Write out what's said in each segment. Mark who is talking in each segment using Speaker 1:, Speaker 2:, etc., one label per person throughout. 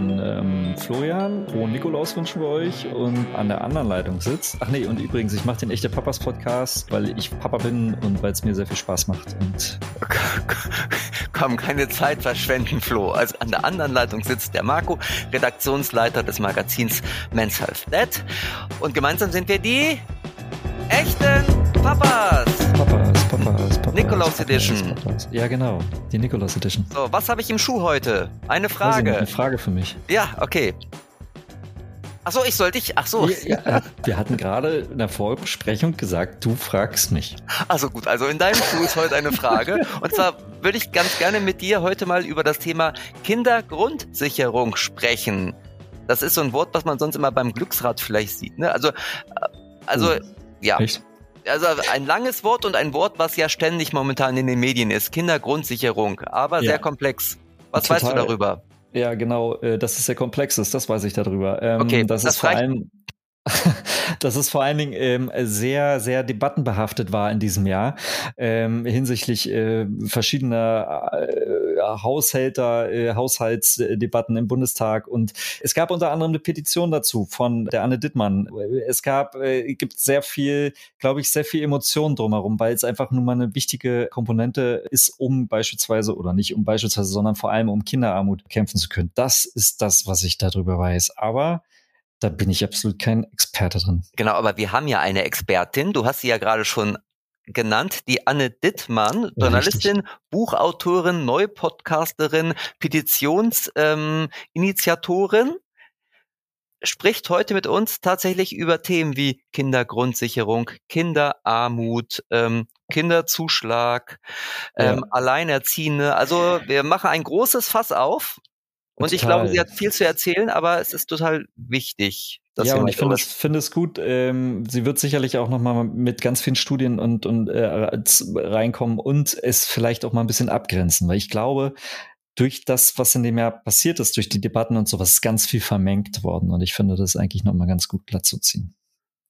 Speaker 1: bin ähm, Florian. Frohen Nikolaus wünschen wir euch und an der anderen Leitung sitzt. Ach nee, und übrigens, ich mache den Echte Papas Podcast, weil ich Papa bin und weil es mir sehr viel Spaß macht. Und
Speaker 2: Komm, keine Zeit verschwenden, Flo. Also an der anderen Leitung sitzt der Marco, Redaktionsleiter des Magazins Men's Health Net. Und gemeinsam sind wir die echten Papas.
Speaker 1: Papas, Papas, Papas.
Speaker 2: Nikolaus
Speaker 1: Papas,
Speaker 2: Edition.
Speaker 1: Ja, genau. Die Nikolaus Edition.
Speaker 2: So, was habe ich im Schuh heute? Eine Frage.
Speaker 1: Eine Frage für mich.
Speaker 2: Ja, okay. Ach so, ich soll dich. Ach so.
Speaker 1: Ja, ja, wir hatten gerade in der Vorbesprechung gesagt, du fragst mich.
Speaker 2: Also gut, also in deinem Schuh ist heute eine Frage. Und zwar würde ich ganz gerne mit dir heute mal über das Thema Kindergrundsicherung sprechen. Das ist so ein Wort, was man sonst immer beim Glücksrad vielleicht sieht. Ne? Also, äh, also
Speaker 1: Oh.
Speaker 2: ja.
Speaker 1: Echt?
Speaker 2: Also ein langes Wort und ein Wort, was ja ständig momentan in den Medien ist. Kindergrundsicherung, aber
Speaker 1: Ja.
Speaker 2: sehr komplex. Was
Speaker 1: Total.
Speaker 2: weißt du darüber?
Speaker 1: Ja, genau, äh, dass es sehr komplex ist, das weiß ich darüber. Ähm,
Speaker 2: Okay,
Speaker 1: dass
Speaker 2: das
Speaker 1: es vor allem, dass es vor allen Dingen ähm, sehr, sehr debattenbehaftet war in diesem Jahr ähm, hinsichtlich äh, verschiedener äh, Haushälter, äh, Haushaltsdebatten im Bundestag und es gab unter anderem eine Petition dazu von der Anne Dittmann. Es gab, äh, gibt sehr viel, glaube ich, sehr viel Emotionen drumherum, weil es einfach nun mal eine wichtige Komponente ist, um beispielsweise oder nicht um beispielsweise, sondern vor allem um Kinderarmut kämpfen zu können. Das ist das, was ich darüber weiß. Aber da bin ich absolut kein Experte drin.
Speaker 2: Genau, aber wir haben ja eine Expertin. Du hast sie ja gerade schon genannt, die Anne Dittmann, Journalistin, Buchautorin, Neupodcasterin, Petitionsinitiatorin, ähm, spricht heute mit uns tatsächlich über Themen wie Kindergrundsicherung, Kinderarmut, ähm, Kinderzuschlag, ähm,
Speaker 1: Ja.
Speaker 2: Alleinerziehende. Also wir machen ein großes Fass auf. Und ich glaube, sie hat viel zu erzählen, aber es ist total wichtig, dass
Speaker 1: ja, und ich finde es, finde es gut. Ähm, sie wird sicherlich auch noch mal mit ganz vielen Studien und, und äh, reinkommen und es vielleicht auch mal ein bisschen abgrenzen, weil ich glaube, durch das, was in dem Jahr passiert ist, durch die Debatten und sowas, ist ganz viel vermengt worden. Und ich finde das eigentlich noch mal ganz gut glatt zu ziehen.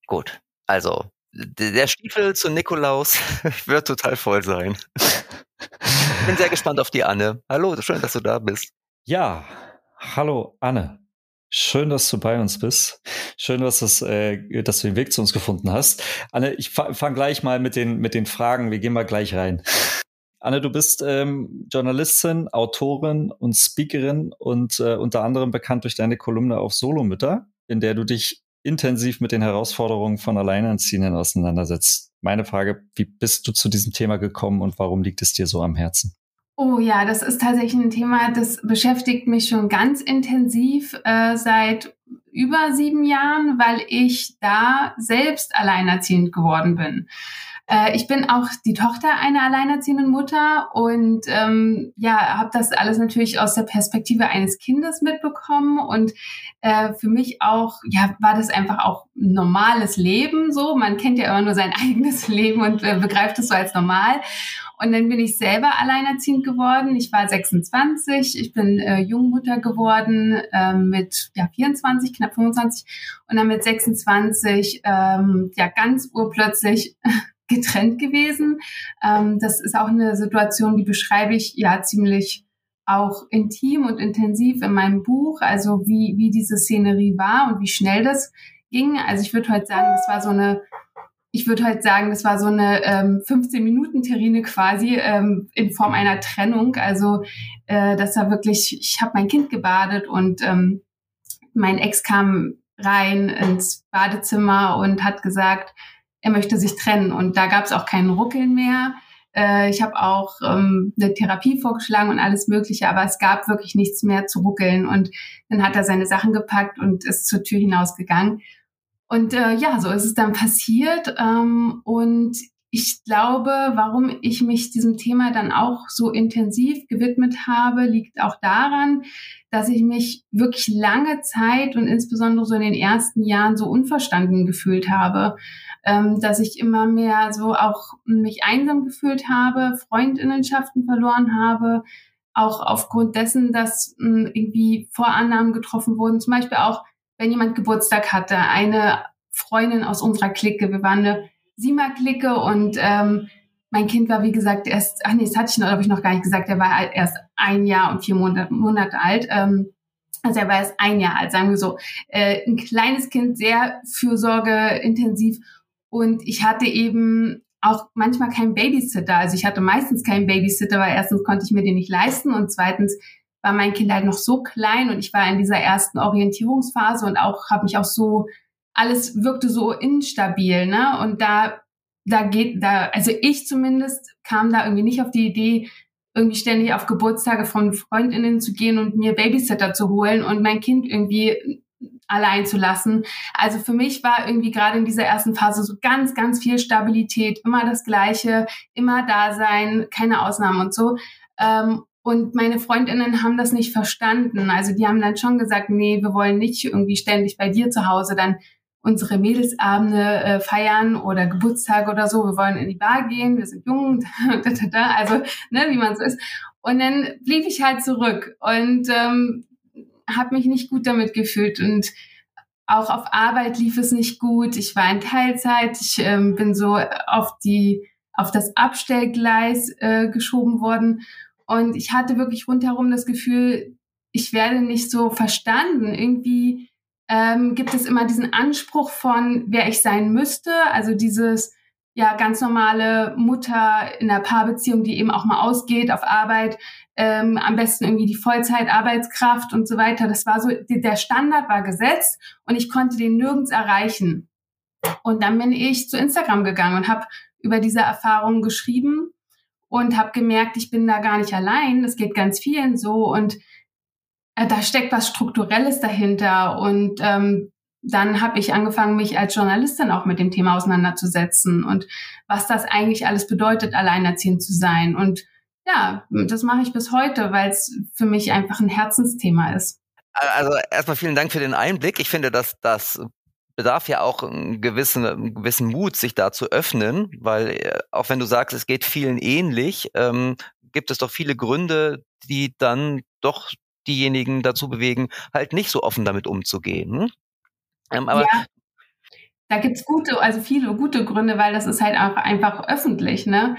Speaker 2: Gut, also der Stiefel zu Nikolaus wird total voll sein. Ich bin sehr gespannt auf die Anne. Hallo, schön, dass du da bist.
Speaker 1: Ja, hallo Anne. Schön, dass du bei uns bist. Schön, dass, es, äh, dass du den Weg zu uns gefunden hast. Anne, ich fa fange gleich mal mit den, mit den Fragen. Wir gehen mal gleich rein. Anne, du bist ähm, Journalistin, Autorin und Speakerin und äh, unter anderem bekannt durch deine Kolumne auf Solomütter, in der du dich intensiv mit den Herausforderungen von Alleinerziehenden auseinandersetzt. Meine Frage, wie bist du zu diesem Thema gekommen und warum liegt es dir so am Herzen?
Speaker 3: Oh ja, das ist tatsächlich ein Thema, das beschäftigt mich schon ganz intensiv äh, seit über sieben Jahren, weil ich da selbst alleinerziehend geworden bin. Äh, ich bin auch die Tochter einer alleinerziehenden Mutter und ähm, ja, habe das alles natürlich aus der Perspektive eines Kindes mitbekommen und äh, für mich auch, ja, war das einfach auch normales Leben so. Man kennt ja immer nur sein eigenes Leben und äh, begreift es so als normal. Und dann bin ich selber alleinerziehend geworden. Ich war 26, ich bin äh, Jungmutter geworden äh, mit ja, 24, knapp 25 und dann mit 26 ähm, ja ganz urplötzlich getrennt gewesen. Ähm, das ist auch eine Situation, die beschreibe ich ja ziemlich auch intim und intensiv in meinem Buch, also wie, wie diese Szenerie war und wie schnell das ging. Also ich würde heute sagen, das war so eine ich würde heute sagen, das war so eine ähm, 15-Minuten-Terrine quasi ähm, in Form einer Trennung. Also äh, das war wirklich, ich habe mein Kind gebadet und ähm, mein Ex kam rein ins Badezimmer und hat gesagt, er möchte sich trennen. Und da gab es auch keinen Ruckeln mehr. Äh, ich habe auch ähm, eine Therapie vorgeschlagen und alles Mögliche, aber es gab wirklich nichts mehr zu ruckeln. Und dann hat er seine Sachen gepackt und ist zur Tür hinausgegangen. Und äh, ja, so ist es dann passiert. Ähm, und ich glaube, warum ich mich diesem Thema dann auch so intensiv gewidmet habe, liegt auch daran, dass ich mich wirklich lange Zeit und insbesondere so in den ersten Jahren so unverstanden gefühlt habe, ähm, dass ich immer mehr so auch mich einsam gefühlt habe, Freundinnenschaften verloren habe, auch aufgrund dessen, dass mh, irgendwie Vorannahmen getroffen wurden, zum Beispiel auch wenn jemand Geburtstag hatte, eine Freundin aus unserer Clique, wir waren eine Sima-Clique und ähm, mein Kind war, wie gesagt, erst, ach nee, das hatte ich noch, habe ich noch gar nicht gesagt, er war erst ein Jahr und vier Monate, Monate alt. Ähm, Also er war erst ein Jahr alt, sagen wir so. Äh, ein kleines Kind, sehr fürsorgeintensiv. Und ich hatte eben auch manchmal keinen Babysitter. Also ich hatte meistens keinen Babysitter, weil erstens konnte ich mir den nicht leisten und zweitens war mein Kind halt noch so klein und ich war in dieser ersten Orientierungsphase und auch habe mich auch so alles wirkte so instabil, ne? Und da da geht da also ich zumindest kam da irgendwie nicht auf die Idee irgendwie ständig auf Geburtstage von Freundinnen zu gehen und mir Babysitter zu holen und mein Kind irgendwie allein zu lassen. Also für mich war irgendwie gerade in dieser ersten Phase so ganz, ganz viel Stabilität, immer das Gleiche, immer da sein, keine Ausnahmen und so. Ähm, und meine Freundinnen haben das nicht verstanden. Also die haben dann schon gesagt, nee, wir wollen nicht irgendwie ständig bei dir zu Hause dann unsere Mädelsabende äh, feiern oder Geburtstage oder so. Wir wollen in die Bar gehen, wir sind jung, also ne, wie man so ist. Und dann blieb ich halt zurück und ähm, habe mich nicht gut damit gefühlt und auch auf Arbeit lief es nicht gut. Ich war in Teilzeit. Ich ähm, bin so auf die auf das Abstellgleis äh, geschoben worden und ich hatte wirklich rundherum das Gefühl, ich werde nicht so verstanden. Irgendwie ähm, gibt es immer diesen Anspruch von, wer ich sein müsste. Also dieses ja ganz normale Mutter in der Paarbeziehung, die eben auch mal ausgeht auf Arbeit, ähm, am besten irgendwie die Vollzeitarbeitskraft und so weiter. Das war so, der Standard war gesetzt und ich konnte den nirgends erreichen. Und dann bin ich zu Instagram gegangen und habe über diese Erfahrungen geschrieben und habe gemerkt, ich bin da gar nicht allein. Das geht ganz vielen so und äh, da steckt was Strukturelles dahinter und ähm, dann habe ich angefangen, mich als Journalistin auch mit dem Thema auseinanderzusetzen und was das eigentlich alles bedeutet, alleinerziehend zu sein. Und ja, das mache ich bis heute, weil es für mich einfach ein Herzensthema ist.
Speaker 2: Also erstmal vielen Dank für den Einblick. Ich finde, dass das bedarf ja auch einen gewissen, einen gewissen Mut, sich da zu öffnen, weil äh, auch wenn du sagst, es geht vielen ähnlich, ähm, gibt es doch viele Gründe, die dann doch diejenigen dazu bewegen, halt nicht so offen damit umzugehen.
Speaker 3: Ähm, aber ja. Da gibt's gute, also viele gute Gründe, weil das ist halt auch einfach öffentlich, ne?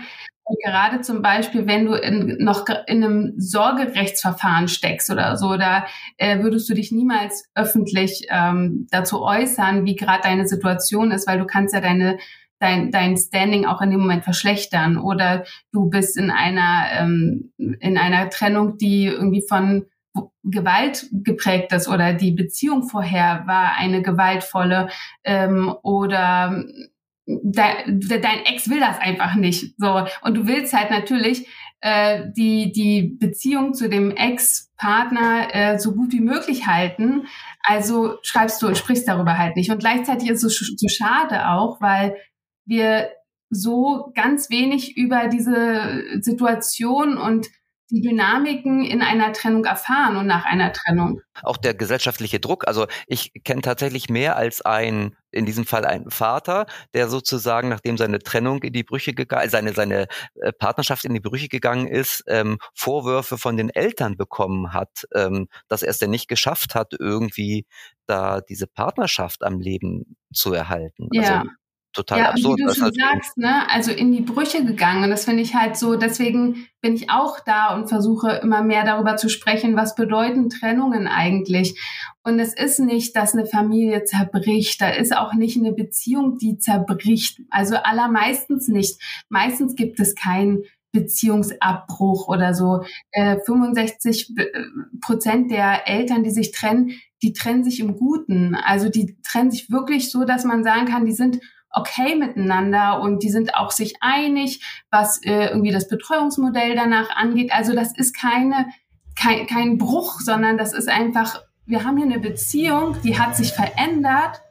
Speaker 3: Gerade zum Beispiel, wenn du in, noch in einem Sorgerechtsverfahren steckst oder so, da äh, würdest du dich niemals öffentlich ähm, dazu äußern, wie gerade deine Situation ist, weil du kannst ja deine dein, dein Standing auch in dem Moment verschlechtern. Oder du bist in einer ähm, in einer Trennung, die irgendwie von Gewalt geprägt ist oder die Beziehung vorher war eine gewaltvolle ähm, oder de, de, dein Ex will das einfach nicht. So. Und du willst halt natürlich äh, die die Beziehung zu dem Ex-Partner äh, so gut wie möglich halten. Also schreibst du und sprichst darüber halt nicht. Und gleichzeitig ist es so schade auch weil wir so ganz wenig über diese Situation und die Dynamiken in einer Trennung erfahren und nach einer Trennung.
Speaker 2: Auch der gesellschaftliche Druck. Also ich kenne tatsächlich mehr als ein, in diesem Fall ein Vater, der sozusagen, nachdem seine Trennung in die Brüche gegangen, seine, seine äh, Partnerschaft in die Brüche gegangen ist, ähm, Vorwürfe von den Eltern bekommen hat, ähm, dass er es denn nicht geschafft hat, irgendwie da diese Partnerschaft am Leben zu erhalten.
Speaker 3: Ja. Also total ja, absurd. Wie du schon sagst, ne, also in die Brüche gegangen. Und das finde ich halt so, deswegen bin ich auch da und versuche immer mehr darüber zu sprechen, was bedeuten Trennungen eigentlich. Und es ist nicht, dass eine Familie zerbricht. Da ist auch nicht eine Beziehung, die zerbricht. Also allermeistens nicht. Meistens gibt es keinen Beziehungsabbruch oder so. Äh, 65 äh, Prozent der Eltern, die sich trennen, die trennen sich im Guten. Also die trennen sich wirklich so, dass man sagen kann, die sind okay miteinander und die sind auch sich einig, was äh, irgendwie das Betreuungsmodell danach angeht. Also das ist keine, kein, kein Bruch, sondern das ist einfach, wir haben hier eine Beziehung, die hat sich verändert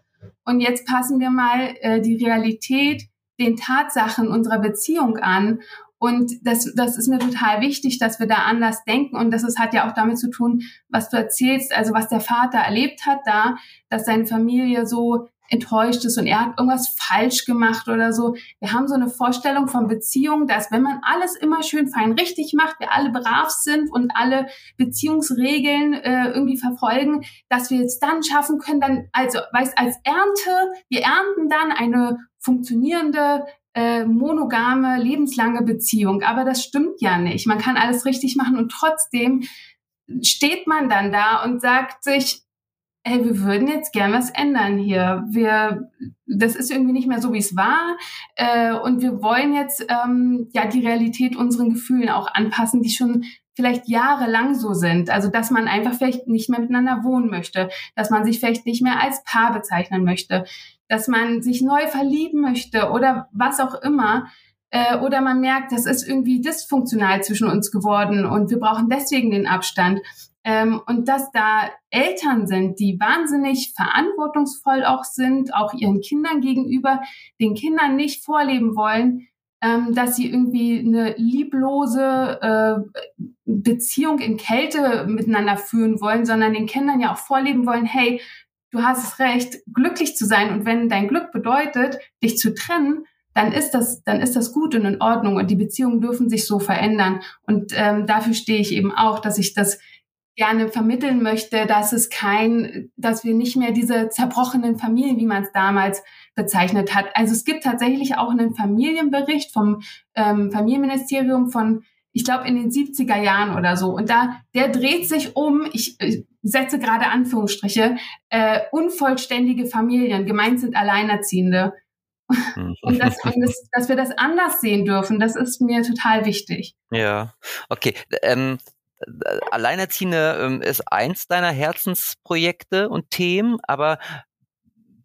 Speaker 3: und jetzt passen wir mal äh, die Realität den Tatsachen unserer Beziehung an und das, das ist mir total wichtig, dass wir da anders denken. Und das ist, hat ja auch damit zu tun, was du erzählst, also was der Vater erlebt hat da, dass seine Familie so enttäuscht ist und er hat irgendwas falsch gemacht oder so. Wir haben so eine Vorstellung von Beziehungen, dass wenn man alles immer schön fein richtig macht, wir alle brav sind und alle Beziehungsregeln äh, irgendwie verfolgen, dass wir es dann schaffen können, dann also weiß als Ernte, wir ernten dann eine funktionierende äh, monogame lebenslange Beziehung. Aber das stimmt ja nicht. Man kann alles richtig machen und trotzdem steht man dann da und sagt sich, hey, wir würden jetzt gern was ändern hier. Wir, das ist irgendwie nicht mehr so, wie es war. Äh, und wir wollen jetzt ähm, ja die Realität unseren Gefühlen auch anpassen, die schon vielleicht jahrelang so sind. Also dass man einfach vielleicht nicht mehr miteinander wohnen möchte, dass man sich vielleicht nicht mehr als Paar bezeichnen möchte, dass man sich neu verlieben möchte oder was auch immer. Äh, oder man merkt, das ist irgendwie dysfunktional zwischen uns geworden und wir brauchen deswegen den Abstand. Ähm, und dass da Eltern sind, die wahnsinnig verantwortungsvoll auch sind, auch ihren Kindern gegenüber, den Kindern nicht vorleben wollen, ähm, dass sie irgendwie eine lieblose äh, Beziehung in Kälte miteinander führen wollen, sondern den Kindern ja auch vorleben wollen, hey, du hast es recht, glücklich zu sein. Und wenn dein Glück bedeutet, dich zu trennen, dann ist das, dann ist das gut und in Ordnung und die Beziehungen dürfen sich so verändern. Und ähm, dafür stehe ich eben auch, dass ich das gerne vermitteln möchte, dass es kein, dass wir nicht mehr diese zerbrochenen Familien, wie man es damals bezeichnet hat. Also es gibt tatsächlich auch einen Familienbericht vom ähm, Familienministerium von, ich glaube, in den 70er Jahren oder so. Und da, der dreht sich um, ich, ich setze gerade Anführungsstriche, äh, unvollständige Familien, gemeint sind Alleinerziehende. Mhm. Und, das, und das, dass wir das anders sehen dürfen, das ist mir total wichtig.
Speaker 2: Ja, okay. Ähm, Alleinerziehende ähm, ist eins deiner Herzensprojekte und Themen, aber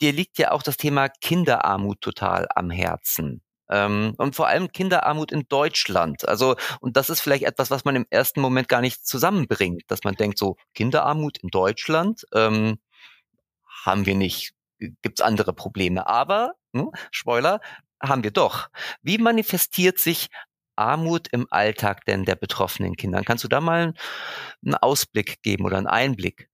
Speaker 2: dir liegt ja auch das Thema Kinderarmut total am Herzen. Ähm, und vor allem Kinderarmut in Deutschland. Also, und das ist vielleicht etwas, was man im ersten Moment gar nicht zusammenbringt, dass man denkt, so Kinderarmut in Deutschland ähm, haben wir nicht, gibt's andere Probleme. Aber, hm, Spoiler, haben wir doch. Wie manifestiert sich Armut im Alltag denn der betroffenen Kinder? Kannst du da mal einen Ausblick geben oder einen Einblick?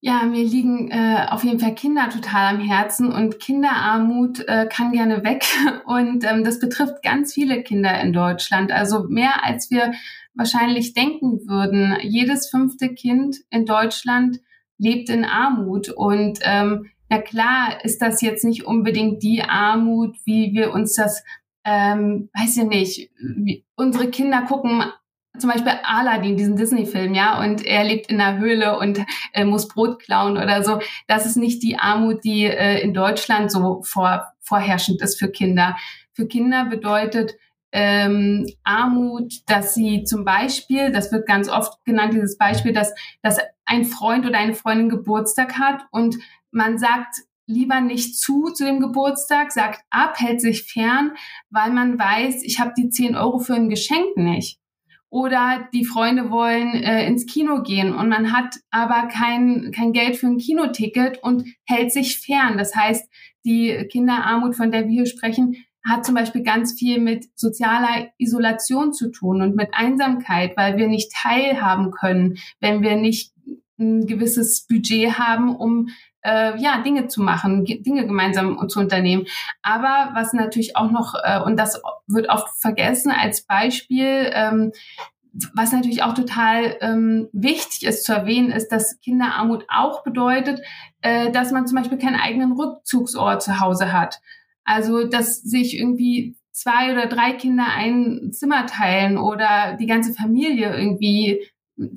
Speaker 3: Ja, mir liegen äh, auf jeden Fall Kinder total am Herzen und Kinderarmut äh, kann gerne weg. Und ähm, das betrifft ganz viele Kinder in Deutschland. Also mehr als wir wahrscheinlich denken würden. Jedes fünfte Kind in Deutschland lebt in Armut. Und ähm, na klar ist das jetzt nicht unbedingt die Armut, wie wir uns das ähm, weiß ich nicht, wie, unsere Kinder gucken zum Beispiel Aladdin, diesen Disney-Film, ja, und er lebt in der Höhle und äh, muss Brot klauen oder so. Das ist nicht die Armut, die äh, in Deutschland so vor, vorherrschend ist für Kinder. Für Kinder bedeutet ähm, Armut, dass sie zum Beispiel, das wird ganz oft genannt, dieses Beispiel, dass, dass ein Freund oder eine Freundin Geburtstag hat und man sagt, lieber nicht zu zu dem Geburtstag, sagt ab, hält sich fern, weil man weiß, ich habe die 10 Euro für ein Geschenk nicht. Oder die Freunde wollen äh, ins Kino gehen und man hat aber kein, kein Geld für ein Kinoticket und hält sich fern. Das heißt, die Kinderarmut, von der wir hier sprechen, hat zum Beispiel ganz viel mit sozialer Isolation zu tun und mit Einsamkeit, weil wir nicht teilhaben können, wenn wir nicht ein gewisses Budget haben, um äh, ja, Dinge zu machen, Dinge gemeinsam zu unternehmen. Aber was natürlich auch noch, äh, und das wird oft vergessen als Beispiel, ähm, was natürlich auch total ähm, wichtig ist zu erwähnen, ist, dass Kinderarmut auch bedeutet, äh, dass man zum Beispiel keinen eigenen Rückzugsort zu Hause hat. Also, dass sich irgendwie zwei oder drei Kinder ein Zimmer teilen oder die ganze Familie irgendwie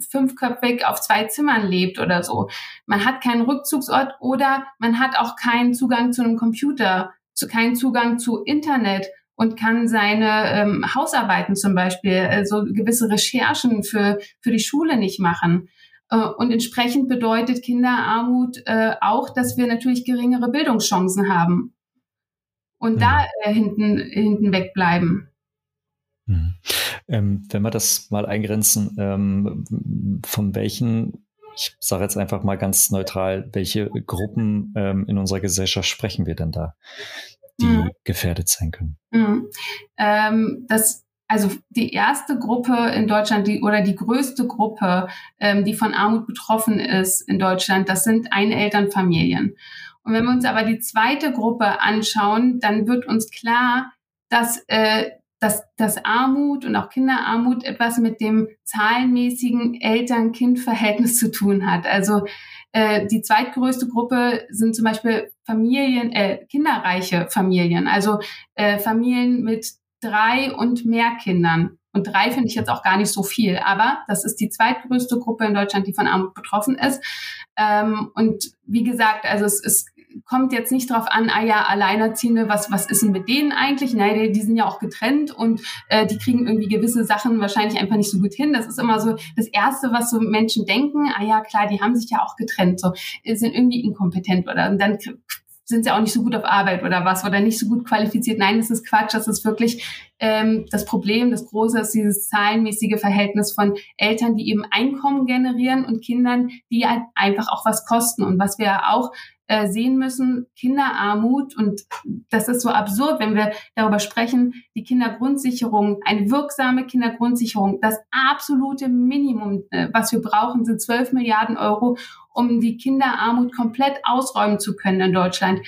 Speaker 3: fünfköpfig auf zwei Zimmern lebt oder so. Man hat keinen Rückzugsort oder man hat auch keinen Zugang zu einem Computer, zu, keinen Zugang zu Internet und kann seine ähm, Hausarbeiten zum Beispiel, also gewisse Recherchen für, für die Schule nicht machen. Äh, und entsprechend bedeutet Kinderarmut äh, auch, dass wir natürlich geringere Bildungschancen haben und mhm. da äh, hinten, hinten wegbleiben.
Speaker 1: Mhm. Ähm, wenn wir das mal eingrenzen, ähm, von welchen, ich sage jetzt einfach mal ganz neutral, welche Gruppen ähm, in unserer Gesellschaft sprechen wir denn da, die mhm. gefährdet sein können?
Speaker 3: Mhm. Ähm, das also die erste Gruppe in Deutschland, die oder die größte Gruppe, ähm, die von Armut betroffen ist in Deutschland, das sind Einelternfamilien. Und wenn wir uns aber die zweite Gruppe anschauen, dann wird uns klar, dass äh, dass, dass Armut und auch Kinderarmut etwas mit dem zahlenmäßigen Eltern-Kind-Verhältnis zu tun hat. Also äh, die zweitgrößte Gruppe sind zum Beispiel Familien, äh, kinderreiche Familien, also äh, Familien mit drei und mehr Kindern. Und drei finde ich jetzt auch gar nicht so viel. Aber das ist die zweitgrößte Gruppe in Deutschland, die von Armut betroffen ist. Ähm, und wie gesagt, also es, es kommt jetzt nicht drauf an, ah ja, Alleinerziehende, was, was ist denn mit denen eigentlich? Nein, die, die sind ja auch getrennt und äh, die kriegen irgendwie gewisse Sachen wahrscheinlich einfach nicht so gut hin. Das ist immer so das Erste, was so Menschen denken, ah ja, klar, die haben sich ja auch getrennt, so, sind irgendwie inkompetent oder und dann sind sie auch nicht so gut auf Arbeit oder was oder nicht so gut qualifiziert. Nein, das ist Quatsch. Das ist wirklich ähm, das Problem. Das Große ist dieses zahlenmäßige Verhältnis von Eltern, die eben Einkommen generieren und Kindern, die halt einfach auch was kosten. Und was wir auch äh, sehen müssen, Kinderarmut, und das ist so absurd, wenn wir darüber sprechen, die Kindergrundsicherung, eine wirksame Kindergrundsicherung, das absolute Minimum, äh, was wir brauchen, sind 12 Milliarden Euro, um die Kinderarmut komplett ausräumen zu können in Deutschland.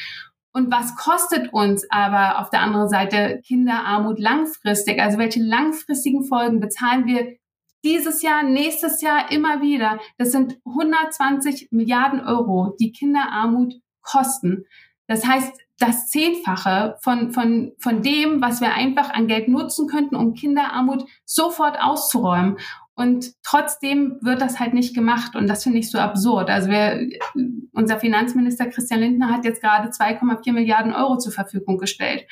Speaker 3: Und was kostet uns aber auf der anderen Seite Kinderarmut langfristig? Also welche langfristigen Folgen bezahlen wir dieses Jahr, nächstes Jahr immer wieder. Das sind 120 Milliarden Euro, die Kinderarmut kosten. Das heißt, das Zehnfache von, von, von dem, was wir einfach an Geld nutzen könnten, um Kinderarmut sofort auszuräumen. Und trotzdem wird das halt nicht gemacht. Und das finde ich so absurd. Also wir, unser Finanzminister Christian Lindner hat jetzt gerade 2,4 Milliarden Euro zur Verfügung gestellt.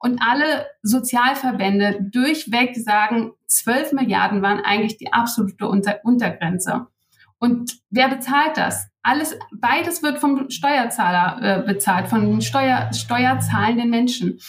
Speaker 3: Und alle Sozialverbände durchweg sagen, 12 Milliarden waren eigentlich die absolute Unter Untergrenze. Und wer bezahlt das? Alles, beides wird vom Steuerzahler äh, bezahlt, von Steuer, steuerzahlenden Menschen.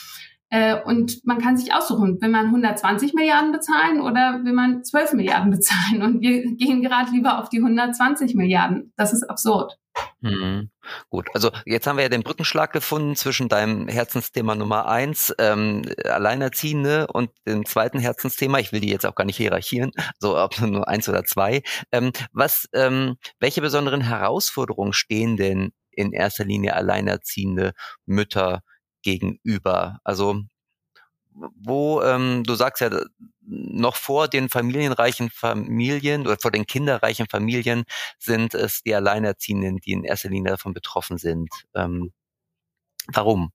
Speaker 3: Äh, und man kann sich aussuchen, will man 120 Milliarden bezahlen oder will man 12 Milliarden bezahlen. Und wir gehen gerade lieber auf die 120 Milliarden. Das ist absurd.
Speaker 2: Mhm. Gut, also jetzt haben wir ja den Brückenschlag gefunden zwischen deinem Herzensthema Nummer eins, ähm, Alleinerziehende, und dem zweiten Herzensthema. Ich will die jetzt auch gar nicht hierarchieren, so ob nur eins oder zwei. Ähm, was, ähm, welche besonderen Herausforderungen stehen denn in erster Linie alleinerziehende Mütter gegenüber? Also wo ähm, du sagst ja, noch vor den familienreichen Familien oder vor den kinderreichen Familien sind es die Alleinerziehenden, die in erster Linie davon betroffen sind. Ähm, warum?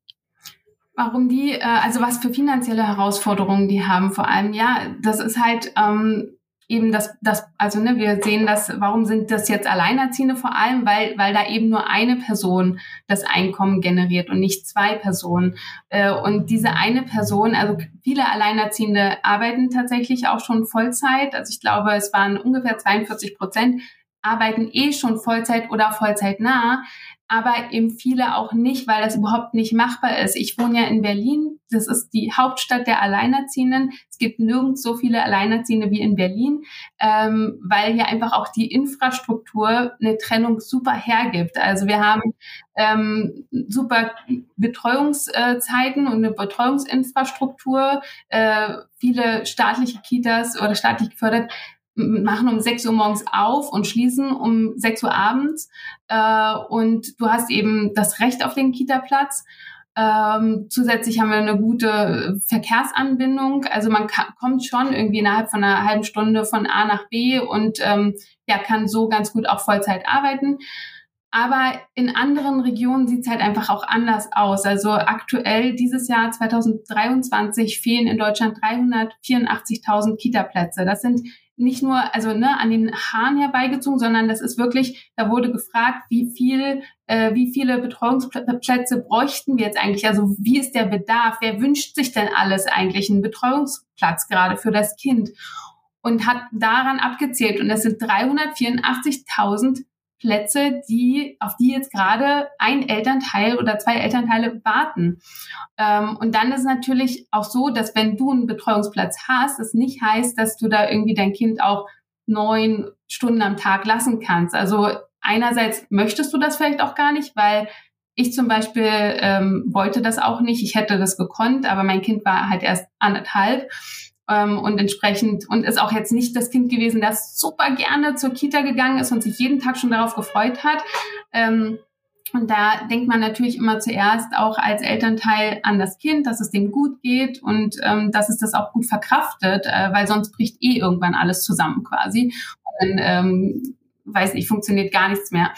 Speaker 3: Warum die, äh, also was für finanzielle Herausforderungen die haben vor allem, ja, das ist halt ähm, eben das, das, also ne, wir sehen das, warum sind das jetzt Alleinerziehende vor allem, weil, weil da eben nur eine Person das Einkommen generiert und nicht zwei Personen. Äh, und diese eine Person, also viele Alleinerziehende arbeiten tatsächlich auch schon Vollzeit. Also ich glaube, es waren ungefähr 42 Prozent arbeiten eh schon Vollzeit oder Vollzeit nah aber eben viele auch nicht, weil das überhaupt nicht machbar ist. Ich wohne ja in Berlin, das ist die Hauptstadt der Alleinerziehenden. Es gibt nirgends so viele Alleinerziehende wie in Berlin, ähm, weil hier einfach auch die Infrastruktur eine Trennung super hergibt. Also wir haben ähm, super Betreuungszeiten und eine Betreuungsinfrastruktur. Äh, viele staatliche Kitas oder staatlich gefördert machen um 6 Uhr morgens auf und schließen um 6 Uhr abends. Äh, und du hast eben das Recht auf den Kita-Platz. Ähm, zusätzlich haben wir eine gute Verkehrsanbindung. Also man kommt schon irgendwie innerhalb von einer halben Stunde von A nach B und ähm, ja, kann so ganz gut auch Vollzeit arbeiten. Aber in anderen Regionen sieht es halt einfach auch anders aus. Also aktuell dieses Jahr 2023 fehlen in Deutschland 384.000 Kita-Plätze. Das sind nicht nur also ne, an den Haaren herbeigezogen, sondern das ist wirklich, da wurde gefragt, wie viel, äh, wie viele Betreuungsplätze bräuchten wir jetzt eigentlich? Also wie ist der Bedarf? Wer wünscht sich denn alles eigentlich einen Betreuungsplatz gerade für das Kind? Und hat daran abgezählt und das sind 384.000 Plätze, die, auf die jetzt gerade ein Elternteil oder zwei Elternteile warten. Ähm, und dann ist natürlich auch so, dass wenn du einen Betreuungsplatz hast, das nicht heißt, dass du da irgendwie dein Kind auch neun Stunden am Tag lassen kannst. Also einerseits möchtest du das vielleicht auch gar nicht, weil ich zum Beispiel ähm, wollte das auch nicht. Ich hätte das gekonnt, aber mein Kind war halt erst anderthalb. Ähm, und entsprechend, und ist auch jetzt nicht das Kind gewesen, das super gerne zur Kita gegangen ist und sich jeden Tag schon darauf gefreut hat. Ähm, und da denkt man natürlich immer zuerst auch als Elternteil an das Kind, dass es dem gut geht und ähm, dass es das auch gut verkraftet, äh, weil sonst bricht eh irgendwann alles zusammen quasi. Und dann, ähm, weiß ich, funktioniert gar nichts mehr.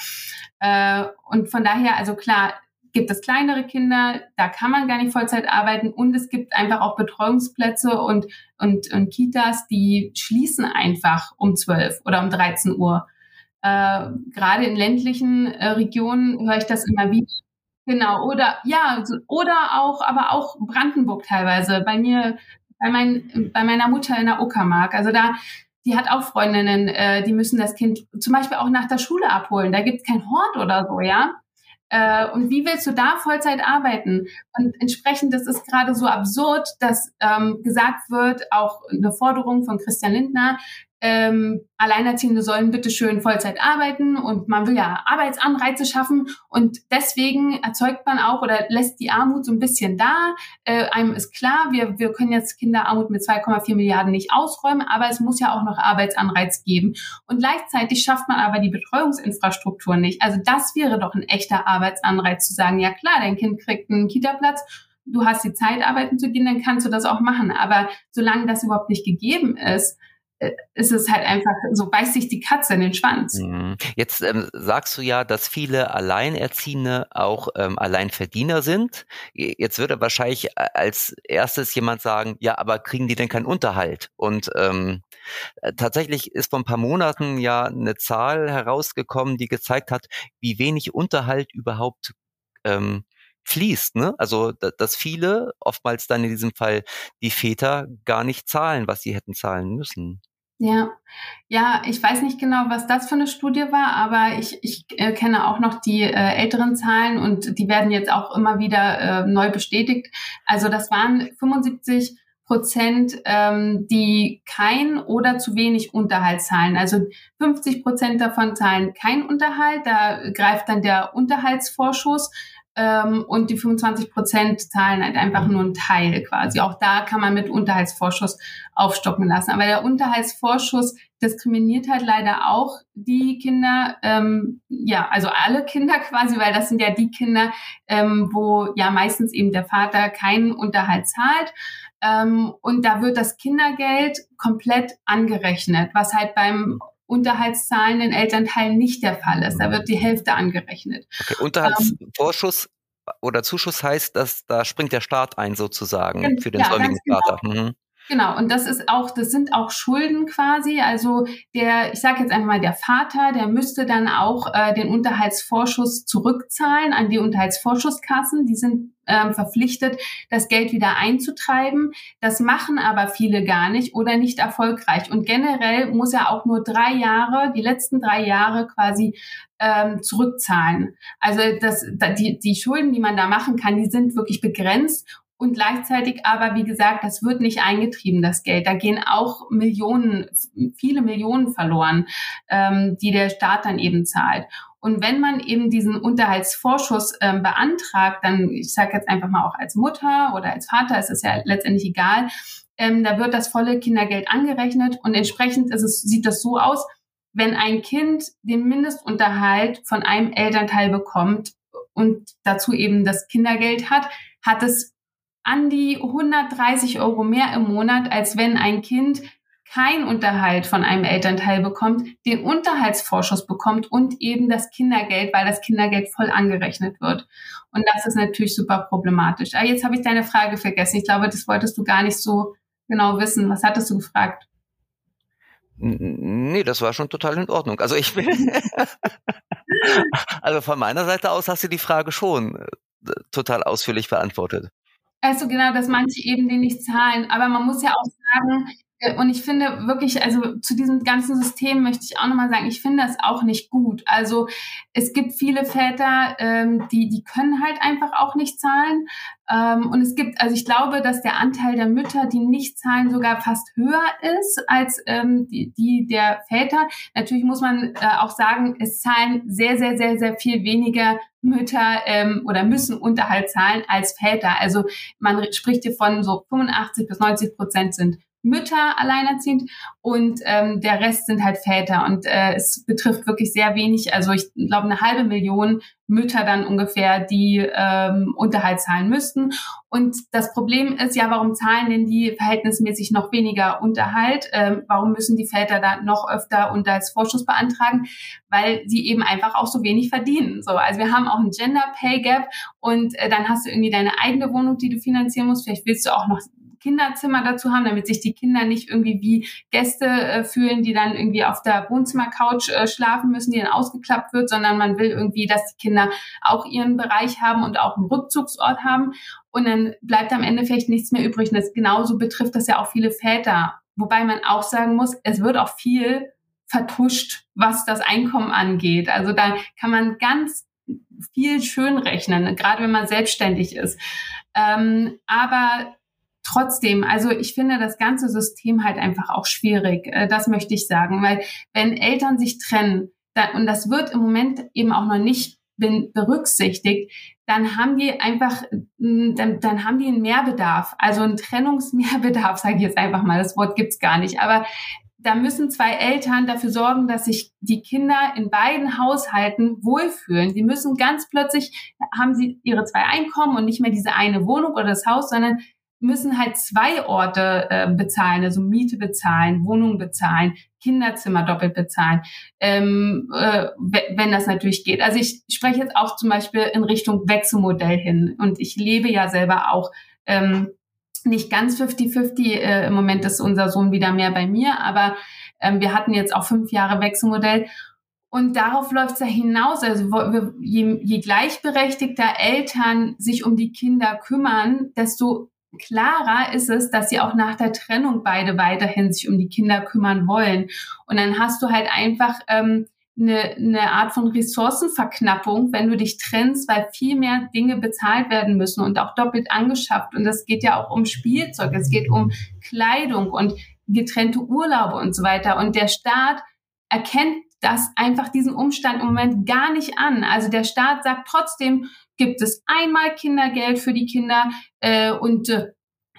Speaker 3: Äh, und von daher, also klar, gibt es kleinere Kinder, da kann man gar nicht Vollzeit arbeiten und es gibt einfach auch Betreuungsplätze und, und, und Kitas, die schließen einfach um 12 oder um 13 Uhr. Äh, Gerade in ländlichen äh, Regionen höre ich das immer wieder. Genau, oder ja, oder auch, aber auch Brandenburg teilweise. Bei mir, bei, mein, bei meiner Mutter in der Uckermark. Also da, die hat auch Freundinnen, äh, die müssen das Kind zum Beispiel auch nach der Schule abholen. Da gibt's kein Hort oder so, ja. Äh, und wie willst du da Vollzeit arbeiten? Und entsprechend, das ist gerade so absurd, dass ähm, gesagt wird, auch eine Forderung von Christian Lindner, ähm, Alleinerziehende sollen bitte schön Vollzeit arbeiten und man will ja Arbeitsanreize schaffen und deswegen erzeugt man auch oder lässt die Armut so ein bisschen da. Äh, einem ist klar, wir, wir können jetzt Kinderarmut mit 2,4 Milliarden nicht ausräumen, aber es muss ja auch noch Arbeitsanreiz geben. Und gleichzeitig schafft man aber die Betreuungsinfrastruktur nicht. Also das wäre doch ein echter Arbeitsanreiz zu sagen, ja klar, dein Kind kriegt einen Kita-Platz du hast die Zeit, arbeiten zu gehen, dann kannst du das auch machen. Aber solange das überhaupt nicht gegeben ist, ist es halt einfach, so beißt sich die Katze in den Schwanz. Mhm.
Speaker 2: Jetzt ähm, sagst du ja, dass viele Alleinerziehende auch ähm, Alleinverdiener sind. Jetzt würde wahrscheinlich äh, als erstes jemand sagen, ja, aber kriegen die denn keinen Unterhalt? Und ähm, äh, tatsächlich ist vor ein paar Monaten ja eine Zahl herausgekommen, die gezeigt hat, wie wenig Unterhalt überhaupt ähm, fließt. Ne? Also dass viele, oftmals dann in diesem Fall die Väter, gar nicht zahlen, was sie hätten zahlen müssen.
Speaker 3: Ja, ja, ich weiß nicht genau, was das für eine Studie war, aber ich, ich äh, kenne auch noch die äh, älteren Zahlen und die werden jetzt auch immer wieder äh, neu bestätigt. Also das waren 75 Prozent, ähm, die kein oder zu wenig Unterhalt zahlen. Also 50 Prozent davon zahlen kein Unterhalt. Da greift dann der Unterhaltsvorschuss ähm, und die 25 Prozent zahlen halt einfach nur einen Teil quasi. Auch da kann man mit Unterhaltsvorschuss aufstocken lassen. Aber der Unterhaltsvorschuss diskriminiert halt leider auch die Kinder, ähm, ja, also alle Kinder quasi, weil das sind ja die Kinder, ähm, wo ja meistens eben der Vater keinen Unterhalt zahlt. Ähm, und da wird das Kindergeld komplett angerechnet, was halt beim unterhaltszahlenden Elternteil nicht der Fall ist. Da wird die Hälfte angerechnet.
Speaker 2: Okay. Unterhaltsvorschuss ähm, oder Zuschuss heißt, dass da springt der Staat ein sozusagen für den ja, säumigen Vater.
Speaker 3: Genau. Mhm. Genau, und das ist auch, das sind auch Schulden quasi. Also der, ich sage jetzt einfach mal, der Vater, der müsste dann auch äh, den Unterhaltsvorschuss zurückzahlen an die Unterhaltsvorschusskassen. Die sind ähm, verpflichtet, das Geld wieder einzutreiben. Das machen aber viele gar nicht oder nicht erfolgreich. Und generell muss er auch nur drei Jahre, die letzten drei Jahre quasi ähm, zurückzahlen. Also das, die, die Schulden, die man da machen kann, die sind wirklich begrenzt und gleichzeitig aber, wie gesagt, das wird nicht eingetrieben, das Geld. Da gehen auch Millionen, viele Millionen verloren, ähm, die der Staat dann eben zahlt. Und wenn man eben diesen Unterhaltsvorschuss ähm, beantragt, dann, ich sage jetzt einfach mal auch als Mutter oder als Vater, ist es ja letztendlich egal, ähm, da wird das volle Kindergeld angerechnet und entsprechend ist es, sieht das so aus, wenn ein Kind den Mindestunterhalt von einem Elternteil bekommt und dazu eben das Kindergeld hat, hat es an die 130 Euro mehr im Monat, als wenn ein Kind kein Unterhalt von einem Elternteil bekommt, den Unterhaltsvorschuss bekommt und eben das Kindergeld, weil das Kindergeld voll angerechnet wird. Und das ist natürlich super problematisch. Aber ah, jetzt habe ich deine Frage vergessen. Ich glaube, das wolltest du gar nicht so genau wissen. Was hattest du gefragt?
Speaker 2: Nee, das war schon total in Ordnung. Also ich bin, also von meiner Seite aus hast du die Frage schon äh, total ausführlich beantwortet.
Speaker 3: Also genau, dass manche eben den nicht zahlen. Aber man muss ja auch sagen, äh, und ich finde wirklich, also zu diesem ganzen System möchte ich auch nochmal sagen, ich finde das auch nicht gut. Also es gibt viele Väter, ähm, die, die können halt einfach auch nicht zahlen. Ähm, und es gibt, also ich glaube, dass der Anteil der Mütter, die nicht zahlen, sogar fast höher ist als ähm, die, die der Väter. Natürlich muss man äh, auch sagen, es zahlen sehr, sehr, sehr, sehr viel weniger Mütter ähm, oder müssen Unterhalt zahlen als Väter. Also man spricht hier von so 85 bis 90 Prozent sind Mütter alleinerziehend und ähm, der Rest sind halt Väter. Und äh, es betrifft wirklich sehr wenig, also ich glaube eine halbe Million Mütter dann ungefähr, die ähm, Unterhalt zahlen müssten. Und das Problem ist ja, warum zahlen denn die verhältnismäßig noch weniger Unterhalt? Ähm, warum müssen die Väter da noch öfter Unterhaltsvorschuss beantragen? Weil sie eben einfach auch so wenig verdienen. So, also wir haben auch ein Gender Pay Gap und äh, dann hast du irgendwie deine eigene Wohnung, die du finanzieren musst. Vielleicht willst du auch noch Kinderzimmer dazu haben, damit sich die Kinder nicht irgendwie wie Gäste äh, fühlen, die dann irgendwie auf der Wohnzimmercouch äh, schlafen müssen, die dann ausgeklappt wird, sondern man will irgendwie, dass die Kinder auch ihren Bereich haben und auch einen Rückzugsort haben. Und dann bleibt am Ende vielleicht nichts mehr übrig. Und das genauso betrifft das ja auch viele Väter. Wobei man auch sagen muss, es wird auch viel vertuscht, was das Einkommen angeht. Also da kann man ganz viel schön rechnen, gerade wenn man selbstständig ist. Ähm, aber trotzdem, also ich finde das ganze System halt einfach auch schwierig. Äh, das möchte ich sagen, weil wenn Eltern sich trennen, dann, und das wird im Moment eben auch noch nicht berücksichtigt, dann haben die einfach, dann, dann haben die einen Mehrbedarf, also einen Trennungsmehrbedarf, sage ich jetzt einfach mal. Das Wort gibt's gar nicht, aber da müssen zwei Eltern dafür sorgen, dass sich die Kinder in beiden Haushalten wohlfühlen. Sie müssen ganz plötzlich, haben sie ihre zwei Einkommen und nicht mehr diese eine Wohnung oder das Haus, sondern müssen halt zwei Orte äh, bezahlen, also Miete bezahlen, Wohnung bezahlen, Kinderzimmer doppelt bezahlen, ähm, äh, wenn das natürlich geht. Also ich spreche jetzt auch zum Beispiel in Richtung Wechselmodell hin und ich lebe ja selber auch ähm, nicht ganz 50-50. Äh, Im Moment ist unser Sohn wieder mehr bei mir, aber ähm, wir hatten jetzt auch fünf Jahre Wechselmodell. Und darauf läuft es ja hinaus. Also je, je gleichberechtigter Eltern sich um die Kinder kümmern, desto klarer ist es, dass sie auch nach der Trennung beide weiterhin sich um die Kinder kümmern wollen. Und dann hast du halt einfach ähm, eine, eine Art von Ressourcenverknappung, wenn du dich trennst, weil viel mehr Dinge bezahlt werden müssen und auch doppelt angeschafft. Und das geht ja auch um Spielzeug, es geht um Kleidung und getrennte Urlaube und so weiter. Und der Staat erkennt das einfach diesen Umstand im Moment gar nicht an. Also der Staat sagt trotzdem, gibt es einmal Kindergeld für die Kinder äh, und äh,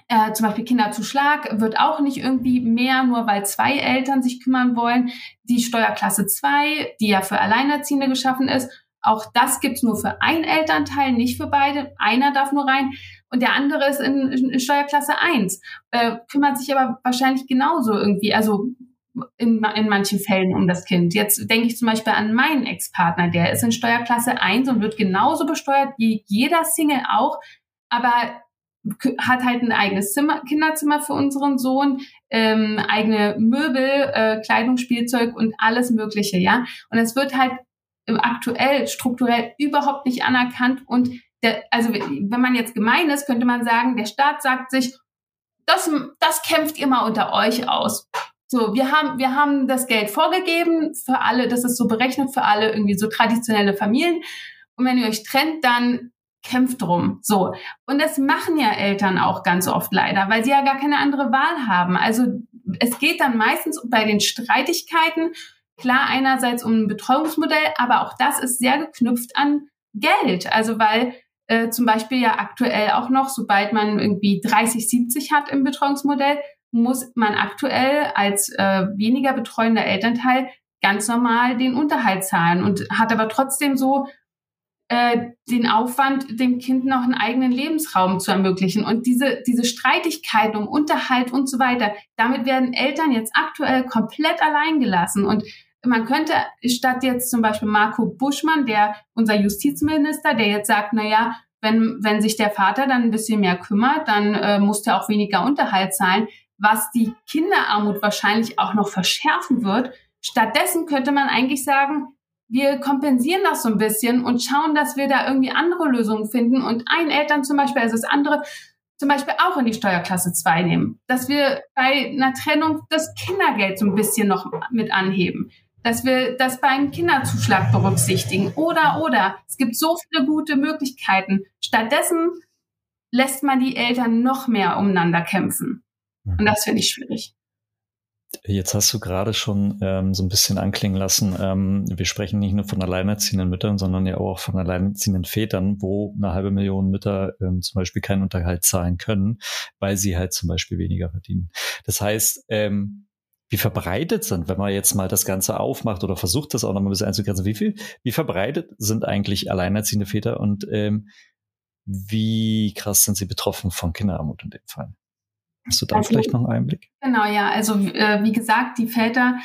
Speaker 3: äh, zum Beispiel Kinderzuschlag wird auch nicht irgendwie mehr, nur weil zwei Eltern sich kümmern wollen. Die Steuerklasse 2, die ja für Alleinerziehende geschaffen ist, auch das gibt's nur für ein Elternteil, nicht für beide. Einer darf nur rein und der andere ist in, in Steuerklasse 1. Äh, kümmert sich aber wahrscheinlich genauso irgendwie. Also in, in manchen Fällen um das Kind. Jetzt denke ich zum Beispiel an meinen Ex-Partner, der ist in Steuerklasse 1 und wird genauso besteuert wie jeder Single auch, aber hat halt ein eigenes Zimmer, Kinderzimmer für unseren Sohn, ähm, eigene Möbel, äh, Kleidung, Spielzeug und alles Mögliche, ja. Und es wird halt aktuell strukturell überhaupt nicht anerkannt und der, also wenn man jetzt gemein ist, könnte man sagen, der Staat sagt sich, das, das kämpft ihr mal unter euch aus. So, wir haben, wir haben das Geld vorgegeben für alle, das ist so berechnet für alle irgendwie so traditionelle Familien. Und wenn ihr euch trennt, dann kämpft drum. So. Und das machen ja Eltern auch ganz oft leider, weil sie ja gar keine andere Wahl haben. Also es geht dann meistens bei den Streitigkeiten, klar einerseits um ein Betreuungsmodell, aber auch das ist sehr geknüpft an Geld. Also weil äh, zum Beispiel ja aktuell auch noch, sobald man irgendwie 30, 70 hat im Betreuungsmodell, muss man aktuell als äh, weniger betreuender Elternteil ganz normal den Unterhalt zahlen und hat aber trotzdem so äh, den Aufwand, dem Kind noch einen eigenen Lebensraum zu ermöglichen. Und diese, diese Streitigkeiten um Unterhalt und so weiter, damit werden Eltern jetzt aktuell komplett allein gelassen. Und man könnte statt jetzt zum Beispiel Marco Buschmann, der unser Justizminister, der jetzt sagt, na ja, wenn, wenn sich der Vater dann ein bisschen mehr kümmert, dann äh, muss der auch weniger Unterhalt zahlen was die Kinderarmut wahrscheinlich auch noch verschärfen wird. Stattdessen könnte man eigentlich sagen, wir kompensieren das so ein bisschen und schauen, dass wir da irgendwie andere Lösungen finden und ein Eltern zum Beispiel, also das andere zum Beispiel auch in die Steuerklasse 2 nehmen. Dass wir bei einer Trennung das Kindergeld so ein bisschen noch mit anheben. Dass wir das beim Kinderzuschlag berücksichtigen. Oder, oder. Es gibt so viele gute Möglichkeiten. Stattdessen lässt man die Eltern noch mehr umeinander kämpfen. Und das finde ich schwierig.
Speaker 1: Jetzt hast du gerade schon ähm, so ein bisschen anklingen lassen, ähm, wir sprechen nicht nur von alleinerziehenden Müttern, sondern ja auch von alleinerziehenden Vätern, wo eine halbe Million Mütter ähm, zum Beispiel keinen Unterhalt zahlen können, weil sie halt zum Beispiel weniger verdienen. Das heißt, ähm, wie verbreitet sind, wenn man jetzt mal das Ganze aufmacht oder versucht, das auch noch mal ein bisschen einzugrenzen, wie viel, wie verbreitet sind eigentlich alleinerziehende Väter und ähm, wie krass sind sie betroffen von Kinderarmut in dem Fall? Hast du da also, vielleicht noch einen Einblick?
Speaker 3: Genau, ja. Also äh, wie gesagt, die Väter,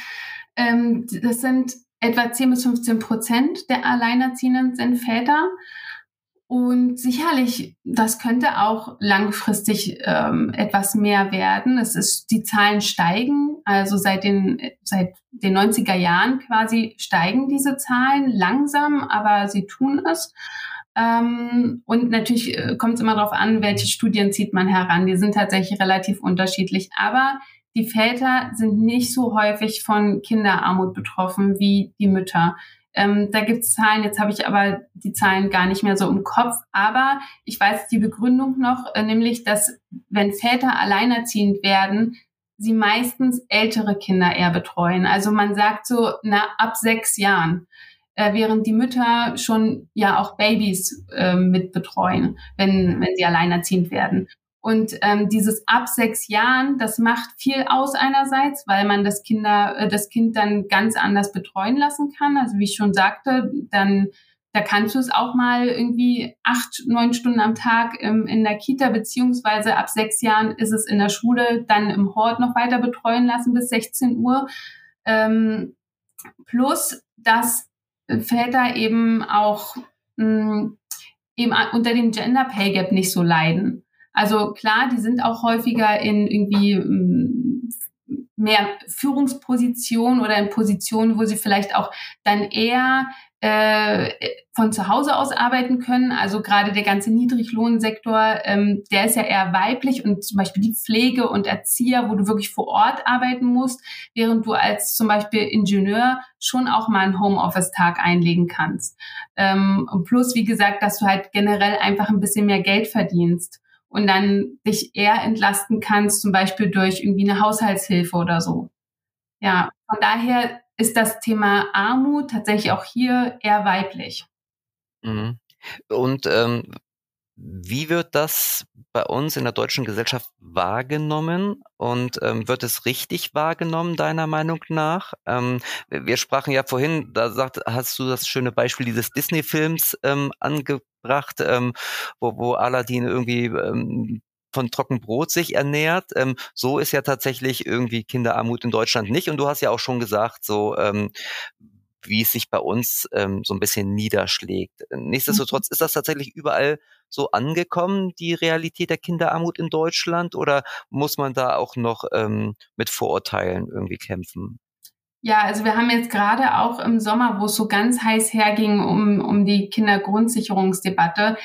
Speaker 3: ähm, das sind etwa 10 bis 15 Prozent der Alleinerziehenden sind Väter. Und sicherlich, das könnte auch langfristig ähm, etwas mehr werden. Es ist, die Zahlen steigen. Also seit den, seit den 90er Jahren quasi steigen diese Zahlen langsam, aber sie tun es. Ähm, und natürlich äh, kommt es immer darauf an, welche Studien zieht man heran. Die sind tatsächlich relativ unterschiedlich. Aber die Väter sind nicht so häufig von Kinderarmut betroffen wie die Mütter. Ähm, da gibt es Zahlen, jetzt habe ich aber die Zahlen gar nicht mehr so im Kopf, aber ich weiß die Begründung noch, äh, nämlich, dass wenn Väter alleinerziehend werden, sie meistens ältere Kinder eher betreuen. Also man sagt so, na, ab sechs Jahren, äh, während die Mütter schon ja auch Babys äh, mit betreuen, wenn, wenn sie alleinerziehend werden. Und ähm, dieses ab sechs Jahren, das macht viel aus einerseits, weil man das Kinder, äh, das Kind dann ganz anders betreuen lassen kann. Also wie ich schon sagte, dann da kannst du es auch mal irgendwie acht, neun Stunden am Tag im, in der Kita, beziehungsweise ab sechs Jahren ist es in der Schule, dann im Hort noch weiter betreuen lassen bis 16 Uhr. Ähm, plus, dass Väter eben auch mh, mm, eben unter dem Gender Pay Gap nicht so leiden. Also klar, die sind auch häufiger in irgendwie mm, mehr Führungspositionen oder in Positionen, wo sie vielleicht auch dann eher äh, von zu Hause aus arbeiten können. Also gerade der ganze Niedriglohnsektor, ähm, der ist ja eher weiblich und zum Beispiel die Pflege und Erzieher, wo du wirklich vor Ort arbeiten musst, während du als zum Beispiel Ingenieur schon auch mal einen Homeoffice-Tag einlegen kannst. Ähm, und plus, wie gesagt, dass du halt generell einfach ein bisschen mehr Geld verdienst und dann dich eher entlasten kannst, zum Beispiel durch irgendwie eine Haushaltshilfe oder so. Ja, von daher ist das Thema Armut tatsächlich auch hier eher weiblich.
Speaker 2: Mhm. Und ähm, wie wird das bei uns in der deutschen Gesellschaft wahrgenommen und ähm, wird es richtig wahrgenommen, deiner Meinung nach? Ähm, wir sprachen ja vorhin, da sagt, hast du das schöne Beispiel dieses Disney-Films ähm, angebracht, ähm, wo, wo Aladdin irgendwie ähm, von Trockenbrot sich ernährt. Ähm, so ist ja tatsächlich irgendwie Kinderarmut in Deutschland nicht. Und du hast ja auch schon gesagt, so wie es sich bei uns ähm, so ein bisschen niederschlägt. Nichtsdestotrotz mhm. ist das tatsächlich überall so angekommen, die Realität der Kinderarmut in Deutschland, oder muss man da auch noch ähm, mit Vorurteilen irgendwie kämpfen?
Speaker 3: Ja, also wir haben jetzt gerade auch im Sommer, wo es so ganz heiß herging um, um die Kindergrundsicherungsdebatte,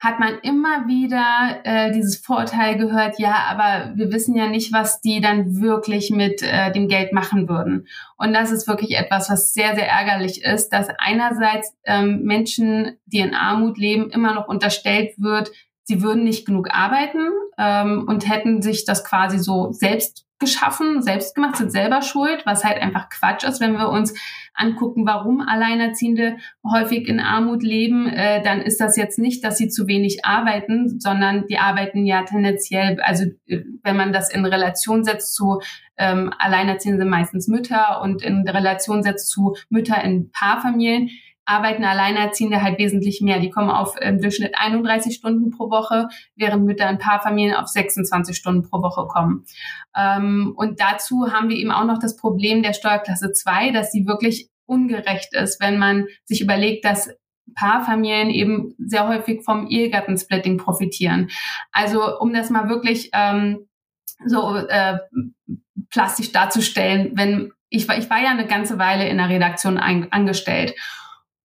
Speaker 3: hat man immer wieder äh, dieses Vorurteil gehört, ja, aber wir wissen ja nicht, was die dann wirklich mit äh, dem Geld machen würden. Und das ist wirklich etwas, was sehr, sehr ärgerlich ist, dass einerseits ähm, Menschen, die in Armut leben, immer noch unterstellt wird, sie würden nicht genug arbeiten ähm, und hätten sich das quasi so selbst geschaffen, selbst gemacht, sind selber schuld, was halt einfach Quatsch ist, wenn wir uns angucken, warum Alleinerziehende häufig in Armut leben, äh, dann ist das jetzt nicht, dass sie zu wenig arbeiten, sondern die arbeiten ja tendenziell, also äh, wenn man das in Relation setzt zu ähm, Alleinerziehende sind meistens Mütter und in Relation setzt zu Mütter in Paarfamilien, arbeiten Alleinerziehende halt wesentlich mehr. Die kommen auf im Durchschnitt 31 Stunden pro Woche, während Mütter in Paarfamilien auf 26 Stunden pro Woche kommen. Ähm, und dazu haben wir eben auch noch das Problem der Steuerklasse 2, dass sie wirklich ungerecht ist, wenn man sich überlegt, dass Paarfamilien eben sehr häufig vom Ehegattensplitting profitieren. Also um das mal wirklich ähm, so äh, plastisch darzustellen, wenn ich war, ich war ja eine ganze Weile in der Redaktion ein, angestellt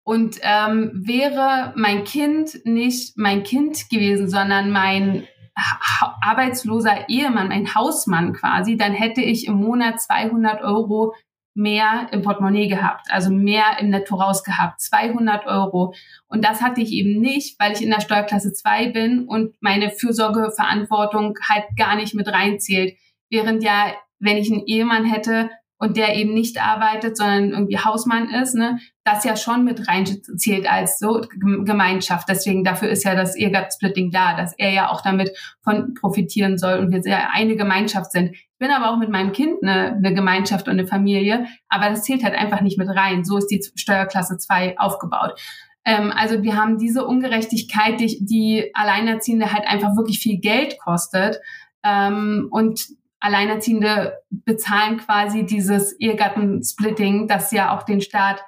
Speaker 3: und ähm, wäre mein Kind nicht mein Kind gewesen, sondern mein ha arbeitsloser Ehemann, mein Hausmann quasi, dann hätte ich im Monat 200 Euro mehr im Portemonnaie gehabt, also mehr im Netto rausgehabt, 200 Euro. Und das hatte ich eben nicht, weil ich in der Steuerklasse 2 bin und meine Fürsorgeverantwortung halt gar nicht mit reinzählt. Während ja wenn ich einen Ehemann hätte, und der eben nicht arbeitet, sondern irgendwie Hausmann ist, ne, das ja schon mit reinzählt als so Gemeinschaft. Deswegen dafür ist ja das Ehegattensplitting da, dass er ja auch damit von profitieren soll und wir sehr eine Gemeinschaft sind. Ich bin aber auch mit meinem Kind eine, eine Gemeinschaft und eine Familie, aber das zählt halt einfach nicht mit rein. So ist die Steuerklasse 2 aufgebaut. Ähm, also wir haben diese Ungerechtigkeit, die, die Alleinerziehende halt einfach wirklich viel Geld kostet. Ähm, und Alleinerziehende bezahlen quasi dieses Ehegattensplitting, das ja auch den Staat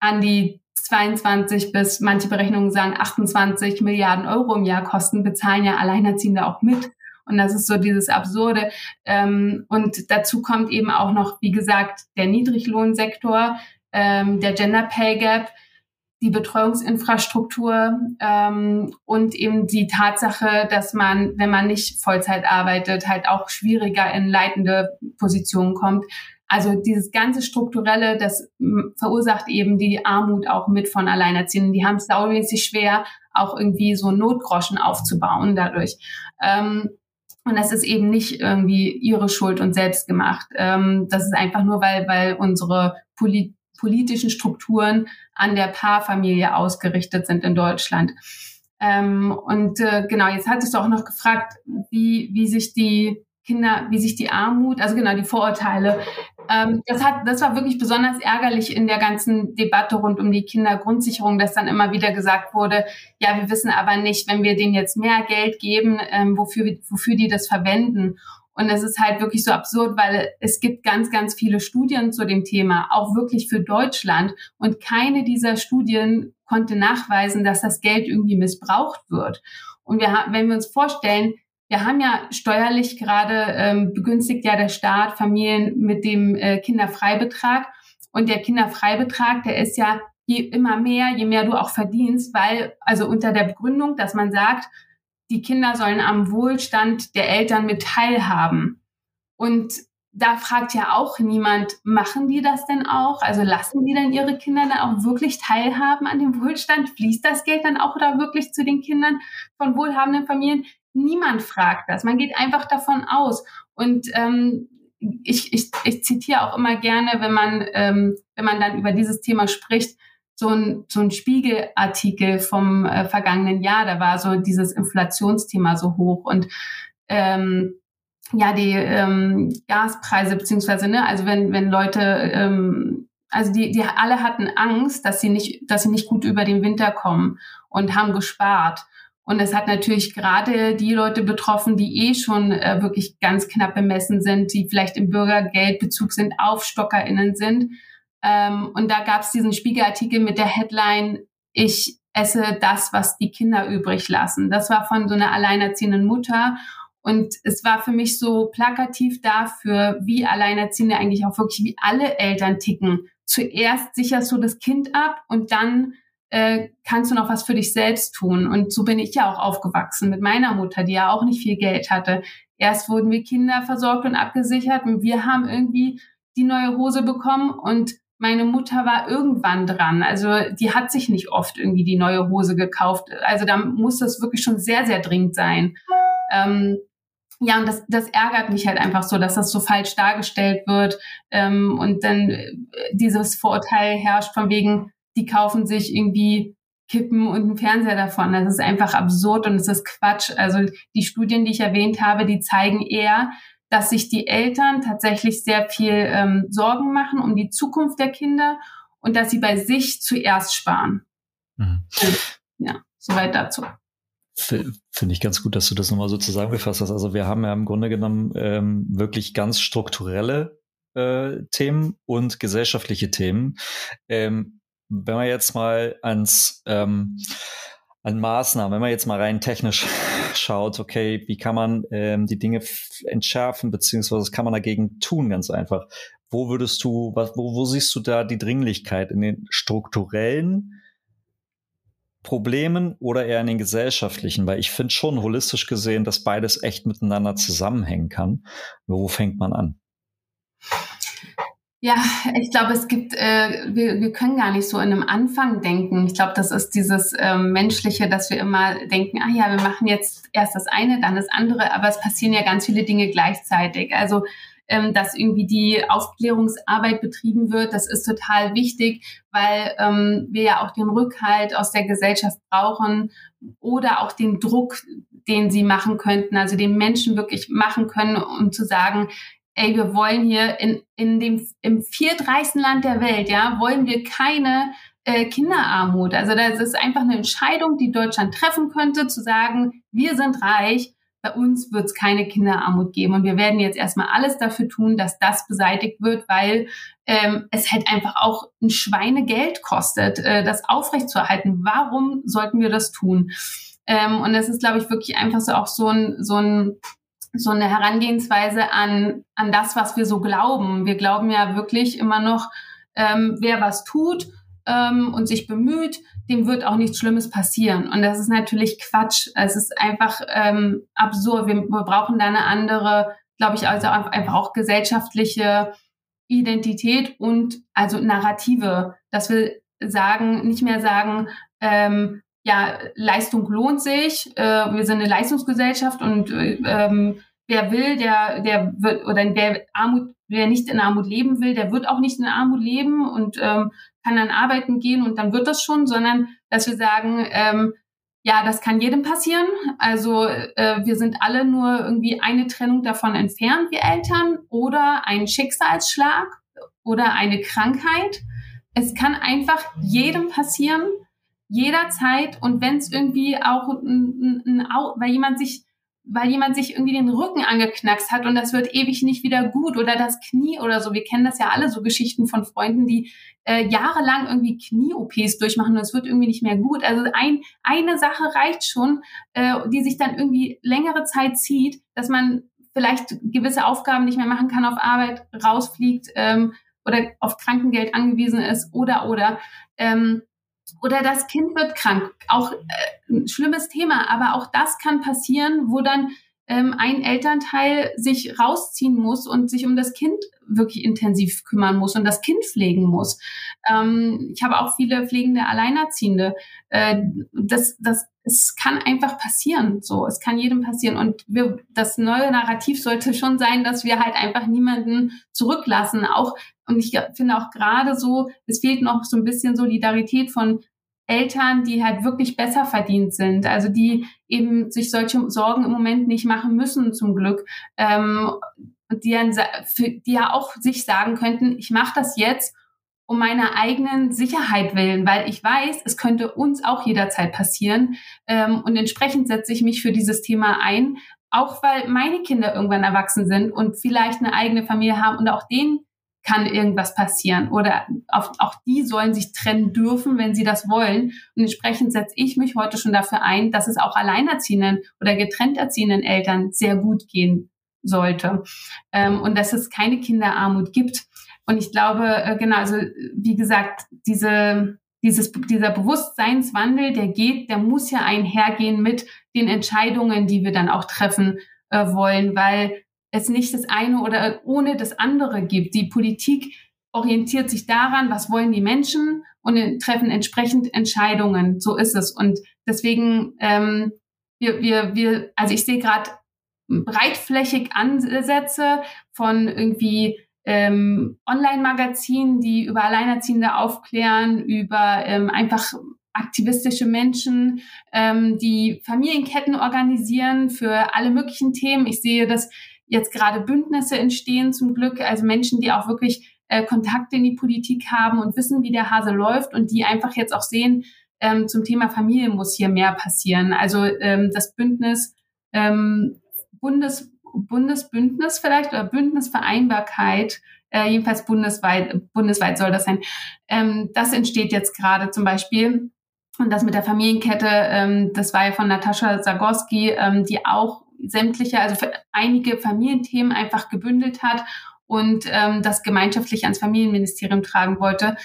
Speaker 3: an die 22 bis manche Berechnungen sagen 28 Milliarden Euro im Jahr kosten, bezahlen ja Alleinerziehende auch mit. Und das ist so dieses Absurde. Ähm, und dazu kommt eben auch noch, wie gesagt, der Niedriglohnsektor, ähm, der Gender Pay Gap, die Betreuungsinfrastruktur ähm, und eben die Tatsache, dass man, wenn man nicht Vollzeit arbeitet, halt auch schwieriger in leitende Positionen kommt. Also dieses ganze Strukturelle, das verursacht eben die Armut auch mit von Alleinerziehenden. Die haben es saumäßig schwer, auch irgendwie so Notgroschen aufzubauen dadurch. Ähm, und das ist eben nicht irgendwie ihre Schuld und selbst gemacht. Ähm, das ist einfach nur, weil, weil unsere Polit politischen Strukturen an der Paarfamilie ausgerichtet sind in Deutschland. Ähm, und äh, genau, jetzt hattest du auch noch gefragt, wie, wie sich die Kinder, wie sich die Armut, also genau die Vorurteile, ähm, das hat, das war wirklich besonders ärgerlich in der ganzen Debatte rund um die Kindergrundsicherung, dass dann immer wieder gesagt wurde, ja, wir wissen aber nicht, wenn wir denen jetzt mehr Geld geben, ähm, wofür, wofür die das verwenden. Und es ist halt wirklich so absurd, weil es gibt ganz, ganz viele Studien zu dem Thema, auch wirklich für Deutschland. Und keine dieser Studien konnte nachweisen, dass das Geld irgendwie missbraucht wird. Und wir wenn wir uns vorstellen, wir haben ja steuerlich gerade ähm, begünstigt ja der Staat Familien mit dem äh, Kinderfreibetrag. Und der Kinderfreibetrag, der ist ja je immer mehr, je mehr du auch verdienst, weil also unter der Begründung, dass man sagt, die Kinder sollen am Wohlstand der Eltern mit teilhaben. Und da fragt ja auch niemand, machen die das denn auch? Also lassen die dann ihre Kinder dann auch wirklich teilhaben an dem Wohlstand? Fließt das Geld dann auch da wirklich zu den Kindern von wohlhabenden Familien? Niemand fragt das. Man geht einfach davon aus. Und ähm, ich, ich, ich zitiere auch immer gerne, wenn man, ähm, wenn man dann über dieses Thema spricht, so ein, so ein Spiegelartikel vom äh, vergangenen Jahr, da war so dieses Inflationsthema so hoch und ähm, ja, die ähm, Gaspreise beziehungsweise, ne, also wenn, wenn Leute, ähm, also die, die alle hatten Angst, dass sie nicht, dass sie nicht gut über den Winter kommen und haben gespart. Und es hat natürlich gerade die Leute betroffen, die eh schon äh, wirklich ganz knapp bemessen sind, die vielleicht im Bürgergeldbezug sind, AufstockerInnen sind ähm, und da gab es diesen Spiegelartikel mit der Headline, ich esse das, was die Kinder übrig lassen. Das war von so einer alleinerziehenden Mutter. Und es war für mich so plakativ dafür, wie Alleinerziehende eigentlich auch wirklich wie alle Eltern ticken. Zuerst sicherst du das Kind ab und dann äh, kannst du noch was für dich selbst tun. Und so bin ich ja auch aufgewachsen mit meiner Mutter, die ja auch nicht viel Geld hatte. Erst wurden wir Kinder versorgt und abgesichert und wir haben irgendwie die neue Hose bekommen und meine Mutter war irgendwann dran. Also die hat sich nicht oft irgendwie die neue Hose gekauft. Also da muss das wirklich schon sehr, sehr dringend sein. Ähm, ja, und das, das ärgert mich halt einfach so, dass das so falsch dargestellt wird ähm, und dann äh, dieses Vorurteil herrscht von wegen, die kaufen sich irgendwie Kippen und einen Fernseher davon. Das ist einfach absurd und es ist Quatsch. Also die Studien, die ich erwähnt habe, die zeigen eher, dass sich die Eltern tatsächlich sehr viel ähm, Sorgen machen um die Zukunft der Kinder und dass sie bei sich zuerst sparen. Mhm. Ja, soweit dazu.
Speaker 1: Finde ich ganz gut, dass du das nochmal so zusammengefasst hast. Also wir haben ja im Grunde genommen ähm, wirklich ganz strukturelle äh, Themen und gesellschaftliche Themen. Ähm, wenn man jetzt mal ans ähm, an Maßnahmen, wenn man jetzt mal rein technisch schaut, okay, wie kann man ähm, die Dinge entschärfen, beziehungsweise was kann man dagegen tun, ganz einfach. Wo würdest du, was, wo, wo siehst du da die Dringlichkeit in den strukturellen Problemen oder eher in den gesellschaftlichen? Weil ich finde schon holistisch gesehen, dass beides echt miteinander zusammenhängen kann. Nur wo fängt man an?
Speaker 3: Ja, ich glaube, es gibt, äh, wir, wir können gar nicht so in einem Anfang denken. Ich glaube, das ist dieses ähm, Menschliche, dass wir immer denken, ah ja, wir machen jetzt erst das eine, dann das andere, aber es passieren ja ganz viele Dinge gleichzeitig. Also ähm, dass irgendwie die Aufklärungsarbeit betrieben wird. Das ist total wichtig, weil ähm, wir ja auch den Rückhalt aus der Gesellschaft brauchen oder auch den Druck, den sie machen könnten, also den Menschen wirklich machen können, um zu sagen, ey, wir wollen hier in, in dem, im viertreichsten Land der Welt, ja, wollen wir keine äh, Kinderarmut. Also das ist einfach eine Entscheidung, die Deutschland treffen könnte, zu sagen, wir sind reich, bei uns wird es keine Kinderarmut geben. Und wir werden jetzt erstmal alles dafür tun, dass das beseitigt wird, weil ähm, es halt einfach auch ein Schweinegeld kostet, äh, das aufrechtzuerhalten. Warum sollten wir das tun? Ähm, und das ist, glaube ich, wirklich einfach so auch so ein, so ein so eine Herangehensweise an, an das, was wir so glauben. Wir glauben ja wirklich immer noch, ähm, wer was tut ähm, und sich bemüht, dem wird auch nichts Schlimmes passieren. Und das ist natürlich Quatsch. Es ist einfach ähm, absurd. Wir, wir brauchen da eine andere, glaube ich, also einfach auch gesellschaftliche Identität und also Narrative, dass wir sagen, nicht mehr sagen, ähm, ja, Leistung lohnt sich, äh, wir sind eine Leistungsgesellschaft und äh, ähm, wer will, der, der wird, oder wer Armut, wer nicht in Armut leben will, der wird auch nicht in Armut leben und ähm, kann dann arbeiten gehen und dann wird das schon, sondern dass wir sagen, ähm, ja, das kann jedem passieren. Also äh, wir sind alle nur irgendwie eine Trennung davon entfernt, wir Eltern, oder ein Schicksalsschlag oder eine Krankheit. Es kann einfach jedem passieren jederzeit und wenn es irgendwie auch ein, ein, ein, weil jemand sich weil jemand sich irgendwie den Rücken angeknackst hat und das wird ewig nicht wieder gut oder das Knie oder so. Wir kennen das ja alle so Geschichten von Freunden, die äh, jahrelang irgendwie Knie-OPs durchmachen und es wird irgendwie nicht mehr gut. Also ein, eine Sache reicht schon, äh, die sich dann irgendwie längere Zeit zieht, dass man vielleicht gewisse Aufgaben nicht mehr machen kann auf Arbeit, rausfliegt ähm, oder auf Krankengeld angewiesen ist oder oder. Ähm, oder das Kind wird krank. Auch äh, ein schlimmes Thema, aber auch das kann passieren, wo dann ähm, ein Elternteil sich rausziehen muss und sich um das Kind wirklich intensiv kümmern muss und das Kind pflegen muss. Ähm, ich habe auch viele pflegende Alleinerziehende. Äh, das, das, es kann einfach passieren. So, es kann jedem passieren. Und wir, das neue Narrativ sollte schon sein, dass wir halt einfach niemanden zurücklassen. Auch und ich finde auch gerade so, es fehlt noch so ein bisschen Solidarität von Eltern, die halt wirklich besser verdient sind, also die eben sich solche Sorgen im Moment nicht machen müssen zum Glück, ähm, die, dann, die ja auch sich sagen könnten, ich mache das jetzt um meiner eigenen Sicherheit willen, weil ich weiß, es könnte uns auch jederzeit passieren ähm, und entsprechend setze ich mich für dieses Thema ein, auch weil meine Kinder irgendwann erwachsen sind und vielleicht eine eigene Familie haben und auch denen kann irgendwas passieren oder auch, auch die sollen sich trennen dürfen, wenn sie das wollen. Und entsprechend setze ich mich heute schon dafür ein, dass es auch alleinerziehenden oder getrennt erziehenden Eltern sehr gut gehen sollte ähm, und dass es keine Kinderarmut gibt. Und ich glaube, äh, genau, also wie gesagt, diese, dieses, dieser Bewusstseinswandel, der geht, der muss ja einhergehen mit den Entscheidungen, die wir dann auch treffen äh, wollen, weil es nicht das eine oder ohne das andere gibt. Die Politik orientiert sich daran, was wollen die Menschen und treffen entsprechend Entscheidungen. So ist es. Und deswegen, ähm, wir, wir, wir, also ich sehe gerade breitflächig Ansätze von irgendwie ähm, Online-Magazinen, die über Alleinerziehende aufklären, über ähm, einfach aktivistische Menschen, ähm, die Familienketten organisieren für alle möglichen Themen. Ich sehe, dass jetzt gerade Bündnisse entstehen zum Glück, also Menschen, die auch wirklich äh, Kontakte in die Politik haben und wissen, wie der Hase läuft und die einfach jetzt auch sehen, ähm, zum Thema Familie muss hier mehr passieren. Also ähm, das Bündnis ähm, Bundes, Bundesbündnis vielleicht oder Bündnisvereinbarkeit, äh, jedenfalls bundesweit, bundesweit soll das sein. Ähm, das entsteht jetzt gerade zum Beispiel. Und das mit der Familienkette, ähm, das war ja von Natascha Zagorski, ähm, die auch sämtliche, also für einige Familienthemen einfach gebündelt hat und ähm, das gemeinschaftlich ans Familienministerium tragen wollte.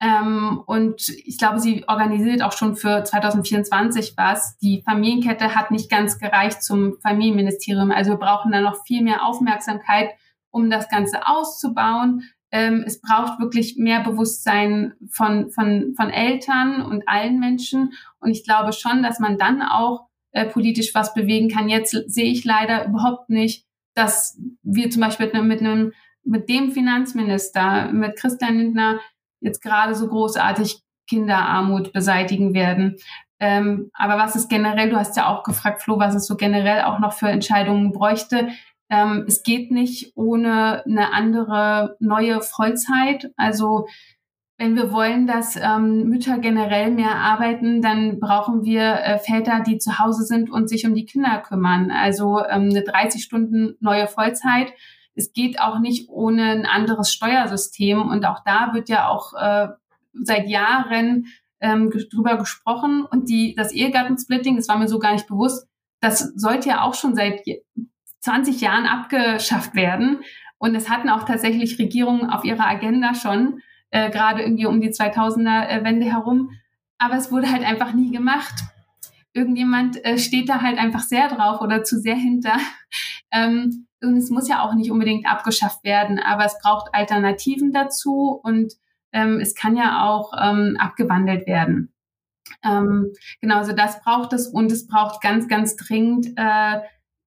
Speaker 3: Ähm, und ich glaube, sie organisiert auch schon für 2024 was. Die Familienkette hat nicht ganz gereicht zum Familienministerium. Also wir brauchen da noch viel mehr Aufmerksamkeit, um das Ganze auszubauen. Ähm, es braucht wirklich mehr Bewusstsein von, von, von Eltern und allen Menschen. Und ich glaube schon, dass man dann auch äh, politisch was bewegen kann. Jetzt sehe ich leider überhaupt nicht, dass wir zum Beispiel mit einem, mit dem Finanzminister, mit Christian Lindner jetzt gerade so großartig Kinderarmut beseitigen werden. Ähm, aber was ist generell, du hast ja auch gefragt, Flo, was es so generell auch noch für Entscheidungen bräuchte. Ähm, es geht nicht ohne eine andere neue Vollzeit. Also wenn wir wollen, dass ähm, Mütter generell mehr arbeiten, dann brauchen wir äh, Väter, die zu Hause sind und sich um die Kinder kümmern. Also ähm, eine 30 Stunden neue Vollzeit. Es geht auch nicht ohne ein anderes Steuersystem. Und auch da wird ja auch äh, seit Jahren ähm, drüber gesprochen. Und die, das Ehegattensplitting, das war mir so gar nicht bewusst, das sollte ja auch schon seit 20 Jahren abgeschafft werden. Und es hatten auch tatsächlich Regierungen auf ihrer Agenda schon, äh, gerade irgendwie um die 2000er Wende herum. Aber es wurde halt einfach nie gemacht. Irgendjemand äh, steht da halt einfach sehr drauf oder zu sehr hinter. Ähm, und es muss ja auch nicht unbedingt abgeschafft werden, aber es braucht Alternativen dazu und ähm, es kann ja auch ähm, abgewandelt werden. Ähm, genau, also das braucht es und es braucht ganz, ganz dringend äh,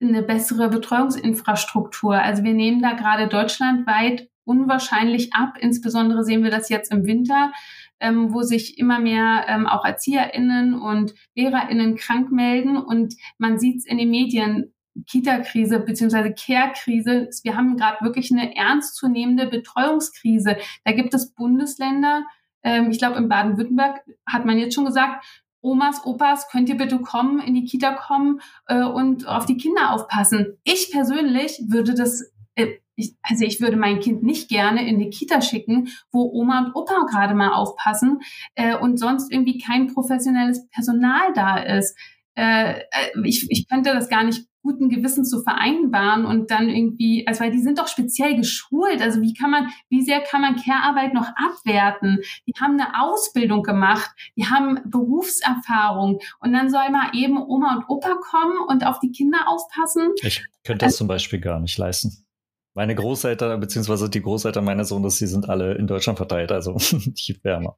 Speaker 3: eine bessere Betreuungsinfrastruktur. Also wir nehmen da gerade deutschlandweit unwahrscheinlich ab. Insbesondere sehen wir das jetzt im Winter, ähm, wo sich immer mehr ähm, auch ErzieherInnen und LehrerInnen krank melden. Und man sieht es in den Medien, Kita-Krise beziehungsweise Care-Krise. Wir haben gerade wirklich eine ernstzunehmende Betreuungskrise. Da gibt es Bundesländer, ähm, ich glaube in Baden-Württemberg hat man jetzt schon gesagt, Omas, Opas, könnt ihr bitte kommen, in die Kita kommen äh, und auf die Kinder aufpassen. Ich persönlich würde das, äh, ich, also ich würde mein Kind nicht gerne in die Kita schicken, wo Oma und Opa gerade mal aufpassen äh, und sonst irgendwie kein professionelles Personal da ist. Äh, äh ich, ich könnte das gar nicht guten Gewissen zu vereinbaren und dann irgendwie, also weil die sind doch speziell geschult. Also wie kann man, wie sehr kann man Care-Arbeit noch abwerten? Die haben eine Ausbildung gemacht, die haben Berufserfahrung und dann soll mal eben Oma und Opa kommen und auf die Kinder aufpassen.
Speaker 1: Ich könnte das zum Beispiel gar nicht leisten. Meine Großeltern, beziehungsweise die Großeltern meines Sohnes, die sind alle in Deutschland verteilt, also nicht wärmer.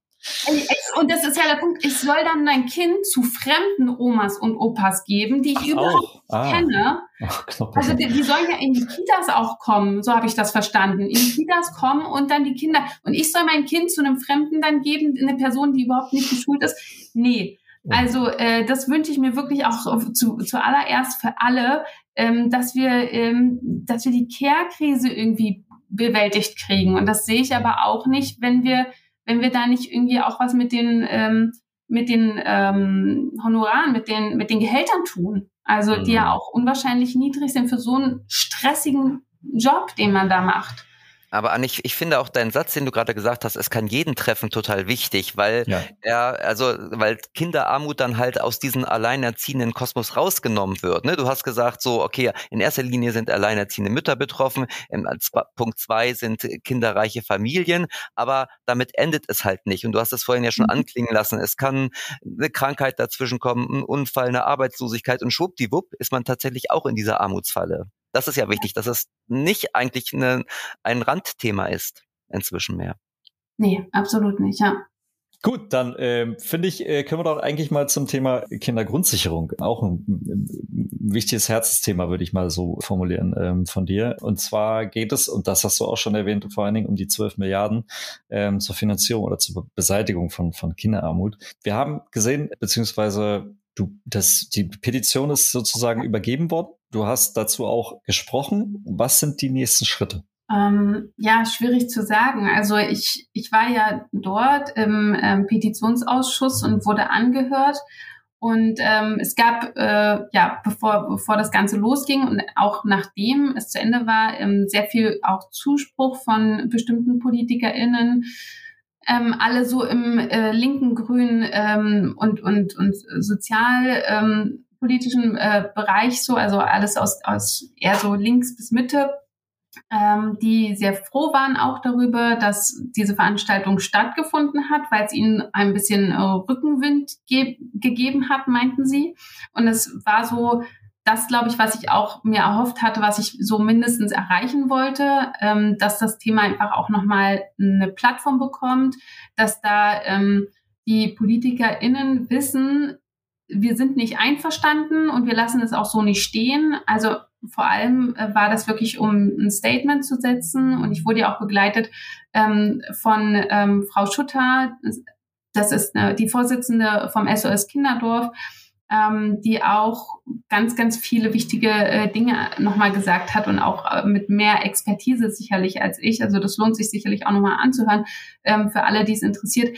Speaker 3: Und das ist ja der Punkt, ich soll dann mein Kind zu fremden Omas und Opas geben, die ich überhaupt ah. kenne. Ach, also die, die, sollen ja in die Kitas auch kommen, so habe ich das verstanden. In die Kitas kommen und dann die Kinder. Und ich soll mein Kind zu einem Fremden dann geben, eine Person, die überhaupt nicht geschult ist. Nee. Also äh, das wünsche ich mir wirklich auch zu, zuallererst für alle, ähm, dass wir, ähm, dass wir die Care-Krise irgendwie bewältigt kriegen. Und das sehe ich aber auch nicht, wenn wir wenn wir da nicht irgendwie auch was mit den, ähm, mit den ähm, Honoraren, mit den, mit den Gehältern tun. Also die ja mhm. auch unwahrscheinlich niedrig sind für so einen stressigen Job, den man da macht.
Speaker 2: Aber Anne, ich, ich finde auch deinen Satz, den du gerade gesagt hast, es kann jeden treffen, total wichtig, weil ja. er, also, weil Kinderarmut dann halt aus diesem alleinerziehenden Kosmos rausgenommen wird. Ne? Du hast gesagt, so, okay, in erster Linie sind alleinerziehende Mütter betroffen, im Punkt zwei sind kinderreiche Familien, aber damit endet es halt nicht. Und du hast es vorhin ja schon mhm. anklingen lassen. Es kann eine Krankheit dazwischen kommen, ein Unfall, eine Arbeitslosigkeit und schwuppdiwupp ist man tatsächlich auch in dieser Armutsfalle. Das ist ja wichtig, dass es nicht eigentlich eine, ein Randthema ist inzwischen mehr.
Speaker 3: Nee, absolut nicht, ja.
Speaker 1: Gut, dann äh, finde ich, äh, können wir doch eigentlich mal zum Thema Kindergrundsicherung. Auch ein, ein wichtiges Herzensthema, würde ich mal so formulieren ähm, von dir. Und zwar geht es, und das hast du auch schon erwähnt, vor allen Dingen um die 12 Milliarden ähm, zur Finanzierung oder zur Beseitigung von, von Kinderarmut. Wir haben gesehen, beziehungsweise du, das, die Petition ist sozusagen übergeben worden Du hast dazu auch gesprochen. Was sind die nächsten Schritte?
Speaker 3: Ähm, ja, schwierig zu sagen. Also ich, ich war ja dort im ähm, Petitionsausschuss und wurde angehört. Und ähm, es gab, äh, ja, bevor, bevor das Ganze losging und auch nachdem es zu Ende war, ähm, sehr viel auch Zuspruch von bestimmten PolitikerInnen, ähm, alle so im äh, linken, grünen ähm, und, und, und sozial ähm, äh, Bereich so, also alles aus, aus eher so links bis Mitte, ähm, die sehr froh waren auch darüber, dass diese Veranstaltung stattgefunden hat, weil es ihnen ein bisschen äh, Rückenwind ge gegeben hat, meinten sie. Und es war so, das glaube ich, was ich auch mir erhofft hatte, was ich so mindestens erreichen wollte, ähm, dass das Thema einfach auch nochmal eine Plattform bekommt, dass da ähm, die PolitikerInnen wissen, wir sind nicht einverstanden und wir lassen es auch so nicht stehen. Also vor allem äh, war das wirklich, um ein Statement zu setzen. Und ich wurde ja auch begleitet ähm, von ähm, Frau Schutter. Das ist äh, die Vorsitzende vom SOS Kinderdorf, ähm, die auch ganz, ganz viele wichtige äh, Dinge nochmal gesagt hat und auch äh, mit mehr Expertise sicherlich als ich. Also das lohnt sich sicherlich auch nochmal anzuhören ähm, für alle, die es interessiert.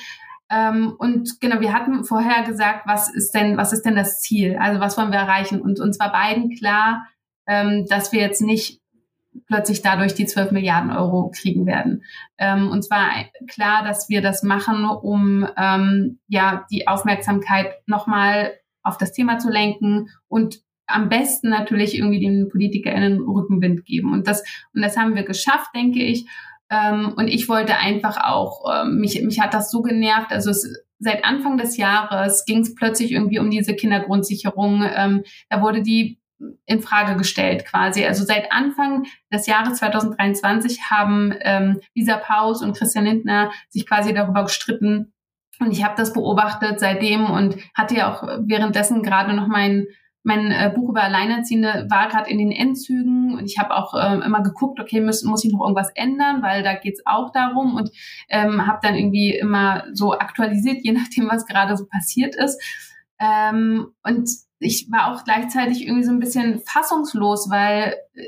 Speaker 3: Ähm, und genau, wir hatten vorher gesagt, was ist denn, was ist denn das Ziel? Also was wollen wir erreichen? Und uns war beiden klar, ähm, dass wir jetzt nicht plötzlich dadurch die 12 Milliarden Euro kriegen werden. Ähm, und zwar klar, dass wir das machen, um ähm, ja die Aufmerksamkeit nochmal auf das Thema zu lenken und am besten natürlich irgendwie den PolitikerInnen Rückenwind geben. Und das, und das haben wir geschafft, denke ich. Ähm, und ich wollte einfach auch, ähm, mich, mich hat das so genervt. Also es, seit Anfang des Jahres ging es plötzlich irgendwie um diese Kindergrundsicherung. Ähm, da wurde die in Frage gestellt quasi. Also seit Anfang des Jahres 2023 haben ähm, Lisa Paus und Christian Lindner sich quasi darüber gestritten. Und ich habe das beobachtet seitdem und hatte ja auch währenddessen gerade noch mein mein äh, Buch über Alleinerziehende war gerade in den Endzügen und ich habe auch ähm, immer geguckt, okay, muss, muss ich noch irgendwas ändern, weil da geht's auch darum und ähm, habe dann irgendwie immer so aktualisiert, je nachdem, was gerade so passiert ist. Ähm, und ich war auch gleichzeitig irgendwie so ein bisschen fassungslos, weil äh,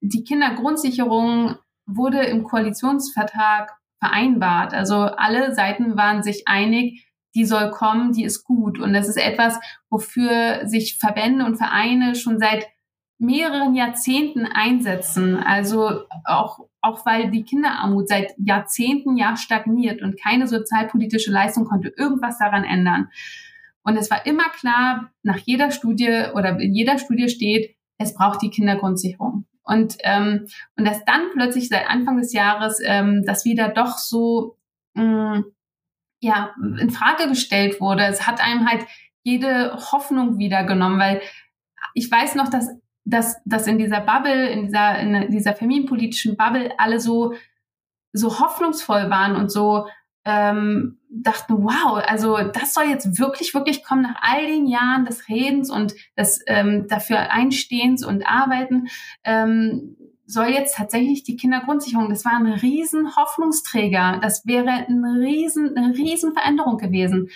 Speaker 3: die Kindergrundsicherung wurde im Koalitionsvertrag vereinbart. Also alle Seiten waren sich einig, die soll kommen, die ist gut. Und das ist etwas, wofür sich Verbände und Vereine schon seit mehreren Jahrzehnten einsetzen. Also auch, auch weil die Kinderarmut seit Jahrzehnten ja stagniert und keine sozialpolitische Leistung konnte irgendwas daran ändern. Und es war immer klar, nach jeder Studie oder in jeder Studie steht, es braucht die Kindergrundsicherung. Und, ähm, und dass dann plötzlich seit Anfang des Jahres ähm, das wieder doch so mh, mm, ja, in Frage gestellt wurde. Es hat einem halt jede Hoffnung wieder genommen, weil ich weiß noch, dass, dass, dass in dieser Bubble, in dieser, in dieser familienpolitischen Bubble alle so, so hoffnungsvoll waren und so ähm, dachten, wow, also das soll jetzt wirklich, wirklich kommen nach all den Jahren des Redens und des ähm, dafür Einstehens und Arbeiten. Ähm, soll jetzt tatsächlich die Kindergrundsicherung, das war ein riesen Hoffnungsträger. Das wäre ein riesen, eine riesen Veränderung gewesen.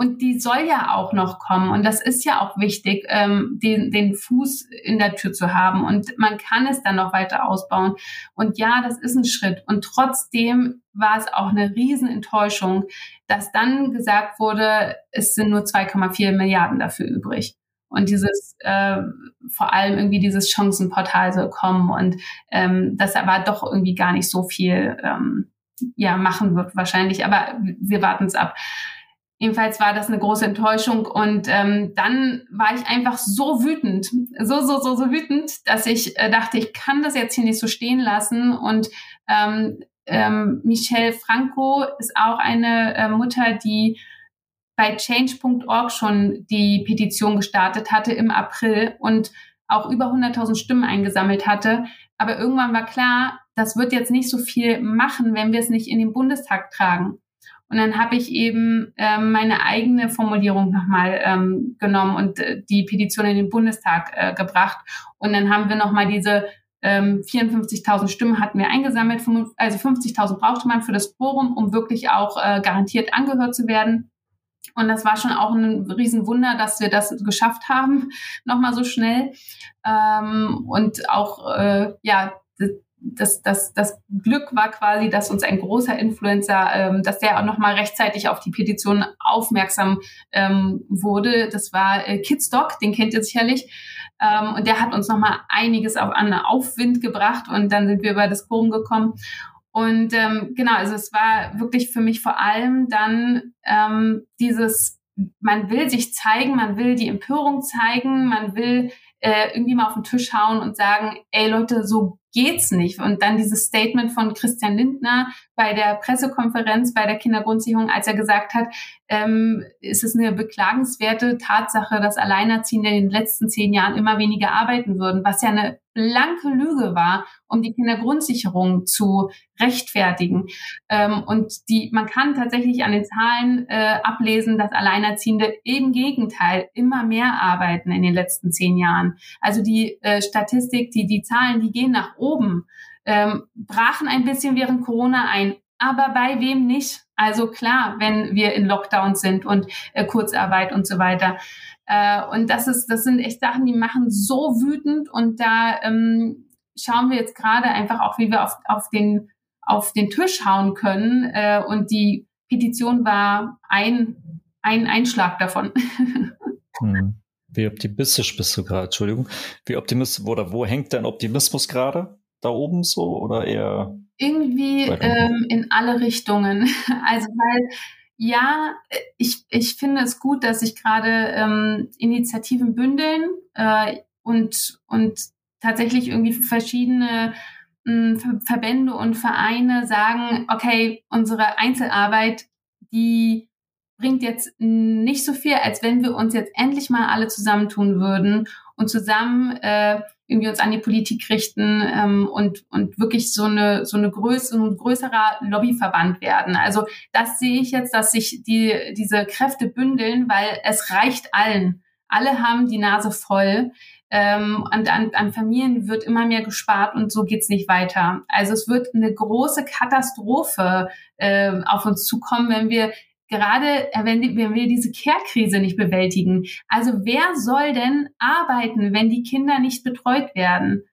Speaker 3: Und die soll ja auch noch kommen. Und das ist ja auch wichtig, ähm, den, den Fuß in der Tür zu haben. Und man kann es dann noch weiter ausbauen. Und ja, das ist ein Schritt. Und trotzdem war es auch eine Riesenenttäuschung, dass dann gesagt wurde, es sind nur 2,4 Milliarden dafür übrig und dieses äh, vor allem irgendwie dieses Chancenportal soll kommen und ähm, das aber doch irgendwie gar nicht so viel ähm, ja machen wird wahrscheinlich, aber wir warten es ab. Jedenfalls war das eine große Enttäuschung und ähm, dann war ich einfach so wütend, so so so so wütend, dass ich äh, dachte, ich kann das jetzt hier nicht so stehen lassen und ähm, ähm, Michelle Franco ist auch eine äh, Mutter, die bei change.org schon die Petition gestartet hatte im April und auch über 100.000 Stimmen eingesammelt hatte. Aber irgendwann war klar, das wird jetzt nicht so viel machen, wenn wir es nicht in den Bundestag tragen. Und dann habe ich eben ähm, meine eigene Formulierung nochmal ähm, genommen und äh, die Petition in den Bundestag äh, gebracht. Und dann haben wir nochmal diese ähm, 54.000 Stimmen hatten wir eingesammelt. Also 50.000 brauchte man für das Forum, um wirklich auch äh, garantiert angehört zu werden. Und das war schon auch ein Riesenwunder, dass wir das geschafft haben, nochmal so schnell. Ähm, und auch, äh, ja, das, das, das Glück war quasi, dass uns ein großer Influencer, ähm, dass der auch nochmal rechtzeitig auf die Petition aufmerksam ähm, wurde. Das war äh, Kidstock, den kennt ihr sicherlich. Ähm, und der hat uns nochmal einiges auf, an Aufwind gebracht und dann sind wir über das Forum gekommen. Und ähm, genau, also es war wirklich für mich vor allem dann ähm, dieses, man will sich zeigen, man will die Empörung zeigen, man will äh, irgendwie mal auf den Tisch hauen und sagen, ey Leute, so geht's nicht. Und dann dieses Statement von Christian Lindner bei der Pressekonferenz bei der Kindergrundsicherung, als er gesagt hat, ähm, ist es eine beklagenswerte Tatsache, dass Alleinerziehende in den letzten zehn Jahren immer weniger arbeiten würden, was ja eine blanke Lüge war, um die Kindergrundsicherung zu rechtfertigen. Ähm, und die, man kann tatsächlich an den Zahlen äh, ablesen, dass Alleinerziehende im Gegenteil immer mehr arbeiten in den letzten zehn Jahren. Also die äh, Statistik, die, die Zahlen, die gehen nach oben, ähm, brachen ein bisschen während Corona ein. Aber bei wem nicht? Also klar, wenn wir in Lockdown sind und äh, Kurzarbeit und so weiter. Äh, und das ist, das sind echt Sachen, die machen so wütend und da ähm, schauen wir jetzt gerade einfach auch, wie wir auf, auf den auf den Tisch hauen können. Äh, und die Petition war ein, ein Einschlag davon.
Speaker 1: Hm. Wie optimistisch bist du gerade? Entschuldigung. Wie optimistisch oder wo hängt dein Optimismus gerade? Da oben so oder eher?
Speaker 3: Irgendwie ähm, in alle Richtungen. Also weil ja, ich, ich finde es gut, dass sich gerade ähm, Initiativen bündeln äh, und, und tatsächlich irgendwie verschiedene mh, hm, Verbände und Vereine sagen, okay, unsere Einzelarbeit, die bringt jetzt nicht so viel, als wenn wir uns jetzt endlich mal alle zusammentun würden und zusammen äh, irgendwie uns an die Politik richten ähm, und, und wirklich so eine, so eine größere, ein größerer Lobbyverband werden. Also das sehe ich jetzt, dass sich die, diese Kräfte bündeln, weil es reicht allen. Alle haben die Nase voll. Ähm, und an, an Familien wird immer mehr gespart und so geht's nicht weiter. Also es wird eine große Katastrophe äh, auf uns zukommen, wenn wir gerade äh, wenn, wenn wir diese Care-Krise nicht bewältigen. Also wer soll denn arbeiten, wenn die Kinder nicht betreut werden?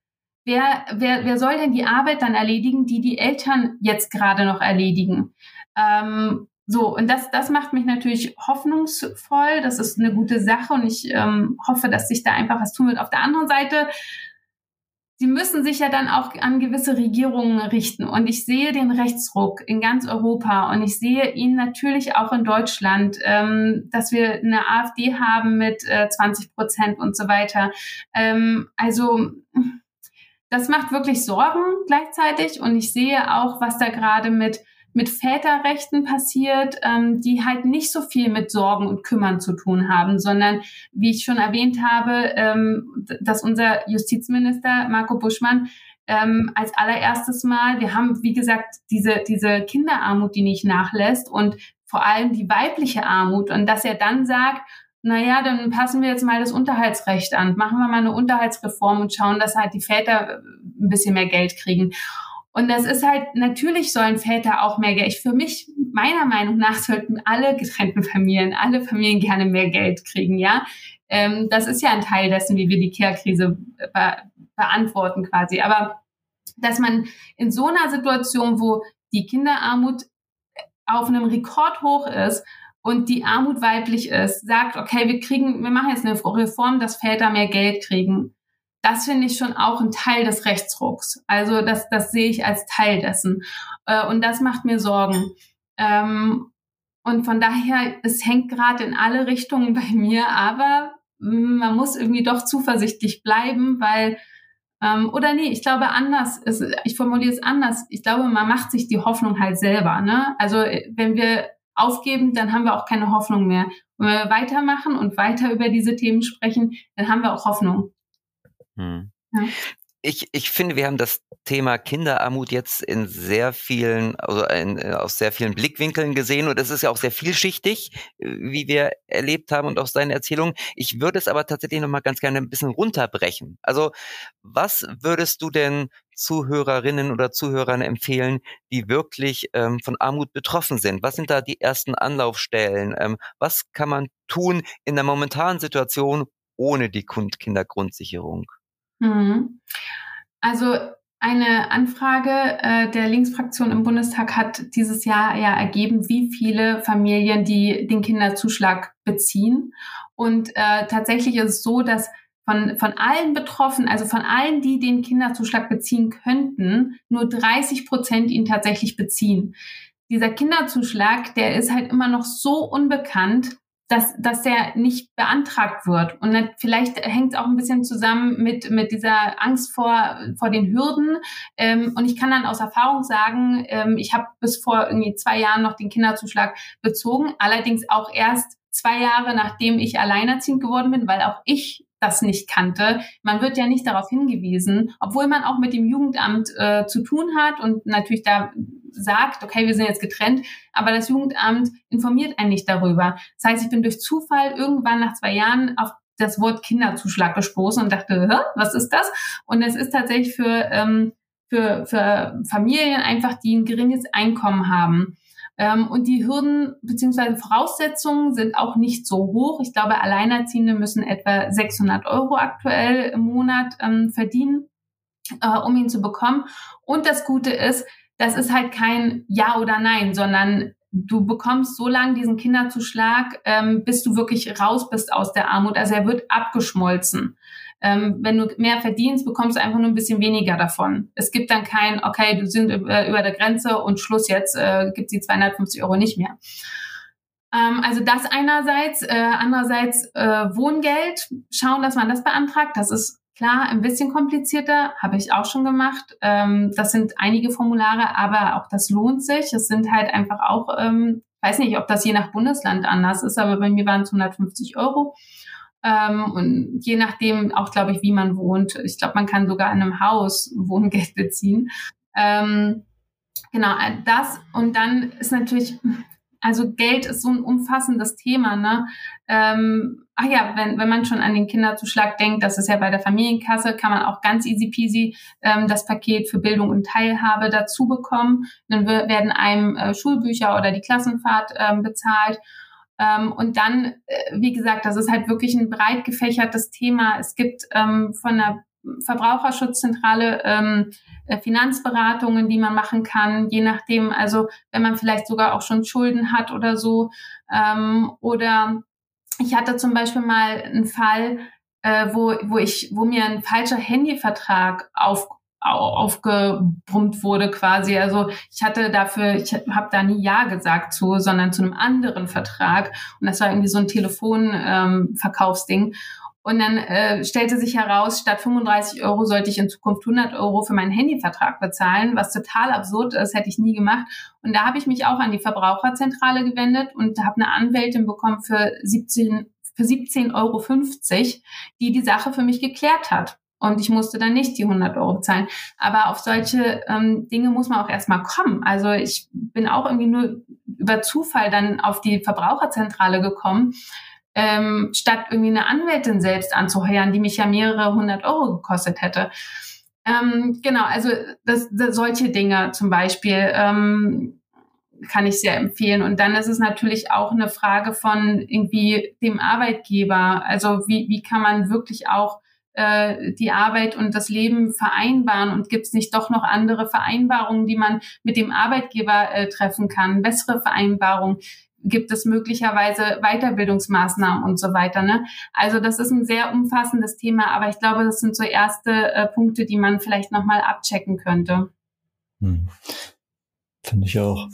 Speaker 3: Wer, wer, wer soll denn die Arbeit dann erledigen, die die Eltern jetzt gerade noch erledigen? Ähm, so, und das, das macht mich natürlich hoffnungsvoll. Das ist eine gute Sache und ich ähm, hoffe, dass sich da einfach was tun wird. Auf der anderen Seite sie müssen sich ja dann auch an gewisse Regierungen richten. Und ich sehe den Rechtsruck in ganz Europa und ich sehe ihn natürlich auch in Deutschland, ähm, dass wir eine AfD haben mit äh, 20 Prozent und so weiter. Ähm, also das macht wirklich Sorgen gleichzeitig und ich sehe auch, was da gerade mit mit Väterrechten passiert, ähm, die halt nicht so viel mit Sorgen und Kümmern zu tun haben, sondern wie ich schon erwähnt habe, ähm, dass unser Justizminister Marco Buschmann ähm, als allererstes Mal, wir haben, wie gesagt, diese, diese Kinderarmut, die nicht nachlässt und vor allem die weibliche Armut und dass er dann sagt, naja, dann passen wir jetzt mal das Unterhaltsrecht an, machen wir mal eine Unterhaltsreform und schauen, dass halt die Väter ein bisschen mehr Geld kriegen. Und das ist halt, natürlich sollen Väter auch mehr Geld. Für mich, meiner Meinung nach, sollten alle getrennten Familien, alle Familien gerne mehr Geld kriegen, ja. Ähm, das ist ja ein Teil dessen, wie wir die Care-Krise be beantworten quasi. Aber dass man in so einer Situation, wo die Kinderarmut auf einem Rekordhoch ist und die Armut weiblich ist, sagt, okay, wir kriegen, wir machen jetzt eine Reform, dass Väter mehr Geld kriegen das finde ich schon auch ein Teil des Rechtsrucks. Also das, das sehe ich als Teil dessen. Äh, und das macht mir Sorgen. Ähm, und von daher, es hängt gerade in alle Richtungen bei mir, aber mm, man muss irgendwie doch zuversichtlich bleiben, weil, ähm, oder nee, ich glaube anders, ich formuliere es anders. Ich glaube, man macht sich die Hoffnung halt selber. Ne? Also wenn wir aufgeben, dann haben wir auch keine Hoffnung mehr. wenn wir weitermachen und weiter über diese Themen sprechen, dann haben wir auch Hoffnung.
Speaker 2: Hm. Ja. Ich, ich finde, wir haben das Thema Kinderarmut jetzt in sehr vielen, also in, äh, aus sehr vielen Blickwinkeln gesehen und es ist ja auch sehr vielschichtig, äh, wie wir erlebt haben und auch seine Erzählung. Ich würde es aber tatsächlich nochmal ganz gerne ein bisschen runterbrechen. Also was würdest du denn Zuhörerinnen oder Zuhörern empfehlen, die wirklich ähm, von Armut betroffen sind? Was sind da die ersten Anlaufstellen? Ähm, was kann man tun in der momentanen Situation ohne die Kindergrundsicherung?
Speaker 3: Mhm. Also eine Anfrage äh, der Linksfraktion im Bundestag hat dieses Jahr ja ergeben, wie viele Familien die den Kinderzuschlag beziehen. Und äh, tatsächlich ist es so, dass von, von allen Betroffenen, also von allen, die den Kinderzuschlag beziehen könnten, nur 30 Prozent ihn tatsächlich beziehen. Dieser Kinderzuschlag, der ist halt immer noch so unbekannt, dass, dass der nicht beantragt wird. Und vielleicht hängt es auch ein bisschen zusammen mit, mit dieser Angst vor, vor den Hürden. Ähm, und ich kann dann aus Erfahrung sagen, ähm, ich habe bis vor irgendwie zwei Jahren noch den Kinderzuschlag bezogen, allerdings auch erst zwei Jahre nachdem ich alleinerziehend geworden bin, weil auch ich das nicht kannte. Man wird ja nicht darauf hingewiesen, obwohl man auch mit dem Jugendamt äh, zu tun hat und natürlich da sagt, okay, wir sind jetzt getrennt, aber das Jugendamt informiert einen nicht darüber. Das heißt, ich bin durch Zufall irgendwann nach zwei Jahren auf das Wort Kinderzuschlag gestoßen und dachte, Hä, was ist das? Und es ist tatsächlich für, ähm, für, für Familien einfach, die ein geringes Einkommen haben. Ähm, und die Hürden bzw. Voraussetzungen sind auch nicht so hoch. Ich glaube, Alleinerziehende müssen etwa 600 Euro aktuell im Monat ähm, verdienen, äh, um ihn zu bekommen. Und das Gute ist, das ist halt kein Ja oder Nein, sondern du bekommst so lange diesen Kinderzuschlag, ähm, bis du wirklich raus bist aus der Armut. Also er wird abgeschmolzen. Ähm, wenn du mehr verdienst, bekommst du einfach nur ein bisschen weniger davon. Es gibt dann kein, okay, du sind über, über der Grenze und Schluss jetzt, äh, gibt die 250 Euro nicht mehr. Ähm, also das einerseits, äh, andererseits äh, Wohngeld, schauen, dass man das beantragt. Das ist klar ein bisschen komplizierter, habe ich auch schon gemacht. Ähm, das sind einige Formulare, aber auch das lohnt sich. Es sind halt einfach auch, ähm, weiß nicht, ob das je nach Bundesland anders ist, aber bei mir waren es 150 Euro. Ähm, und je nachdem auch, glaube ich, wie man wohnt. Ich glaube, man kann sogar in einem Haus Wohngeld beziehen. Ähm, genau, äh, das. Und dann ist natürlich, also Geld ist so ein umfassendes Thema, ne? Ähm, ach ja, wenn, wenn man schon an den Kinderzuschlag denkt, das ist ja bei der Familienkasse, kann man auch ganz easy peasy ähm, das Paket für Bildung und Teilhabe dazu bekommen. Dann werden einem äh, Schulbücher oder die Klassenfahrt ähm, bezahlt. Ähm, und dann, äh, wie gesagt, das ist halt wirklich ein breit gefächertes Thema. Es gibt ähm, von der Verbraucherschutzzentrale ähm, äh, Finanzberatungen, die man machen kann, je nachdem, also wenn man vielleicht sogar auch schon Schulden hat oder so. Ähm, oder ich hatte zum Beispiel mal einen Fall, äh, wo, wo ich, wo mir ein falscher Handyvertrag auf, aufgebrummt wurde quasi. Also ich hatte dafür, ich habe da nie Ja gesagt zu, sondern zu einem anderen Vertrag. Und das war irgendwie so ein Telefonverkaufsding. Ähm, und dann äh, stellte sich heraus, statt 35 Euro sollte ich in Zukunft 100 Euro für meinen Handyvertrag bezahlen, was total absurd ist, hätte ich nie gemacht. Und da habe ich mich auch an die Verbraucherzentrale gewendet und habe eine Anwältin bekommen für 17 für 17,50 Euro, die die Sache für mich geklärt hat. Und ich musste dann nicht die 100 Euro zahlen. Aber auf solche ähm, Dinge muss man auch erstmal kommen. Also ich bin auch irgendwie nur über Zufall dann auf die Verbraucherzentrale gekommen, ähm, statt irgendwie eine Anwältin selbst anzuheuern, die mich ja mehrere hundert Euro gekostet hätte. Ähm, genau, also das, das, solche Dinge zum Beispiel ähm, kann ich sehr empfehlen. Und dann ist es natürlich auch eine Frage von irgendwie dem Arbeitgeber. Also wie, wie kann man wirklich auch äh, die Arbeit und das Leben vereinbaren und gibt es nicht doch noch andere Vereinbarungen, die man mit dem Arbeitgeber äh, treffen kann, bessere Vereinbarungen? Gibt es möglicherweise Weiterbildungsmaßnahmen und so weiter? Ne? Also das ist ein sehr umfassendes Thema, aber ich glaube, das sind so erste äh, Punkte, die man vielleicht nochmal abchecken könnte. Hm.
Speaker 1: Finde ich auch.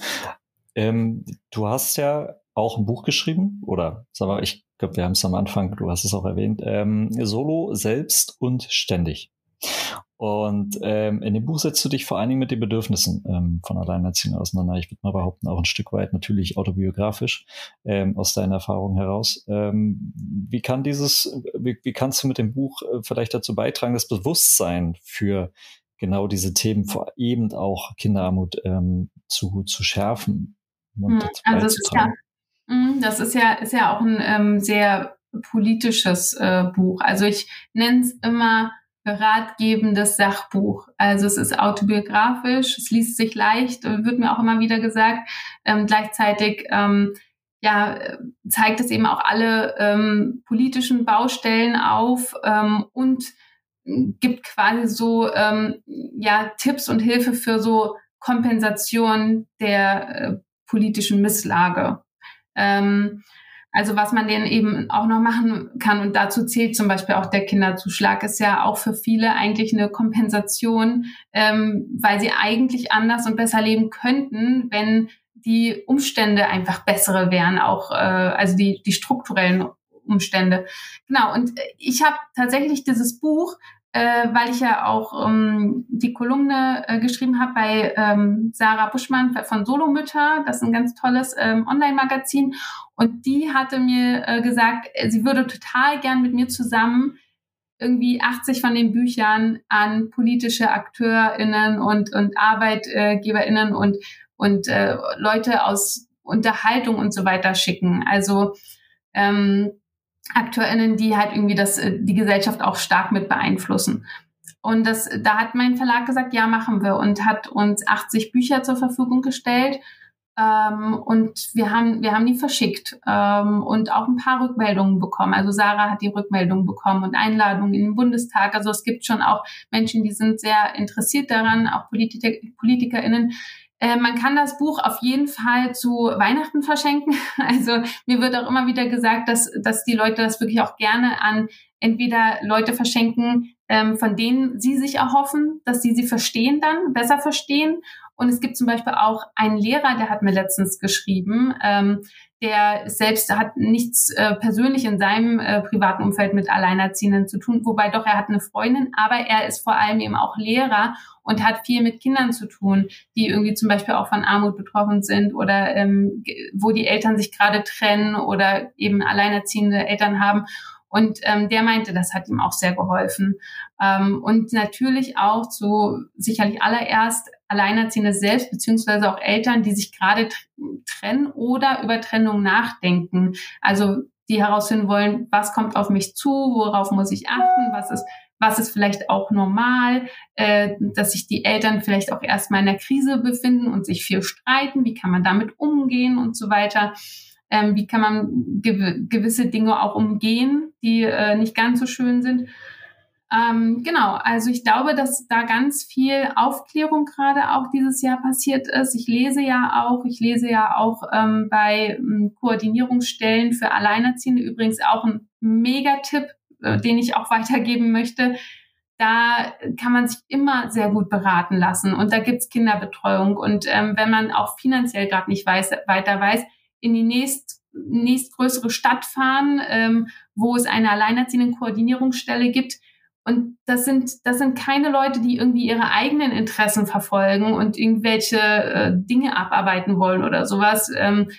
Speaker 1: Ähm, du hast ja auch ein Buch geschrieben, oder sag mal, ich glaube, wir haben es am Anfang, du hast es auch erwähnt, ähm, Solo, selbst und ständig. Und ähm, in dem Buch setzt du dich vor allen Dingen mit den Bedürfnissen ähm, von Alleinerziehenden auseinander. Ich würde mal behaupten, auch ein Stück weit natürlich autobiografisch ähm, aus deiner Erfahrung heraus. Ähm, wie kann dieses, wie, wie kannst du mit dem Buch äh, vielleicht dazu beitragen, das Bewusstsein für genau diese Themen, vor eben auch Kinderarmut ähm, zu, zu schärfen
Speaker 3: und hm, also das ist ja, das ist ja, ist ja auch ein ähm, sehr politisches äh, Buch. Also ich nenne es immer ratgebendes Sachbuch. Also es ist autobiografisch, es liest sich leicht, wird mir auch immer wieder gesagt. Ähm, gleichzeitig ähm, ja, zeigt es eben auch alle ähm, politischen Baustellen auf ähm, und gibt quasi so ähm, ja Tipps und Hilfe für so Kompensation der äh, politischen Misslage. Ähm, also was man denn eben auch noch machen kann und dazu zählt zum Beispiel auch der Kinderzuschlag, ist ja auch für viele eigentlich eine Kompensation, ähm, weil sie eigentlich anders und besser leben könnten, wenn die Umstände einfach bessere wären, auch äh, also die, die strukturellen Umstände. Genau, und ich habe tatsächlich dieses Buch äh, weil ich ja auch ähm, die Kolumne äh, geschrieben habe bei ähm, Sarah Buschmann von Solomütter. Das ist ein ganz tolles ähm, Online-Magazin. Und die hatte mir äh, gesagt, äh, sie würde total gern mit mir zusammen irgendwie 80 von den Büchern an politische AkteurInnen und, und ArbeitgeberInnen und, und äh, Leute aus Unterhaltung und so weiter schicken. Also ähm, AkteurInnen, die halt irgendwie das, äh, die Gesellschaft auch stark mit beeinflussen. Und das, da hat mein Verlag gesagt, ja, machen wir und hat uns 80 Bücher zur Verfügung gestellt. Ähm, und wir haben, wir haben die verschickt ähm, und auch ein paar Rückmeldungen bekommen. Also Sarah hat die Rückmeldungen bekommen und Einladungen in den Bundestag. Also es gibt schon auch Menschen, die sind sehr interessiert daran, auch Politiker, PolitikerInnen, äh, man kann das Buch auf jeden Fall zu Weihnachten verschenken. Also mir wird auch immer wieder gesagt, dass, dass die Leute das wirklich auch gerne an entweder Leute verschenken, ähm, von denen sie sich erhoffen, dass sie sie verstehen dann, besser verstehen. Und es gibt zum Beispiel auch einen Lehrer, der hat mir letztens geschrieben, ähm, der selbst hat nichts äh, persönlich in seinem äh, privaten Umfeld mit Alleinerziehenden zu tun, wobei doch er hat eine Freundin, aber er ist vor allem eben auch Lehrer und hat viel mit Kindern zu tun, die irgendwie zum Beispiel auch von Armut betroffen sind oder ähm, wo die Eltern sich gerade trennen oder eben alleinerziehende Eltern haben. Und ähm, der meinte, das hat ihm auch sehr geholfen. Ähm, und natürlich auch zu sicherlich allererst Alleinerziehende selbst, beziehungsweise auch Eltern, die sich gerade trennen oder über Trennung nachdenken. Also die herausfinden wollen, was kommt auf mich zu, worauf muss ich achten, was ist was ist vielleicht auch normal, äh, dass sich die Eltern vielleicht auch erstmal in der Krise befinden und sich viel streiten, wie kann man damit umgehen und so weiter ähm, wie kann man gew gewisse Dinge auch umgehen, die äh, nicht ganz so schön sind. Ähm, genau, also ich glaube, dass da ganz viel Aufklärung gerade auch dieses Jahr passiert ist. Ich lese ja auch, ich lese ja auch ähm, bei ähm, Koordinierungsstellen für Alleinerziehende übrigens auch ein Megatipp, äh, den ich auch weitergeben möchte da kann man sich immer sehr gut beraten lassen und da gibt's Kinderbetreuung und ähm, wenn man auch finanziell gerade nicht weiß, weiter weiß, in die nächst, nächstgrößere Stadt fahren, ähm, wo es eine alleinerziehende Koordinierungsstelle gibt. Und das sind, das sind keine Leute, die irgendwie ihre eigenen Interessen verfolgen und irgendwelche äh, Dinge abarbeiten wollen oder sowas. Ähm,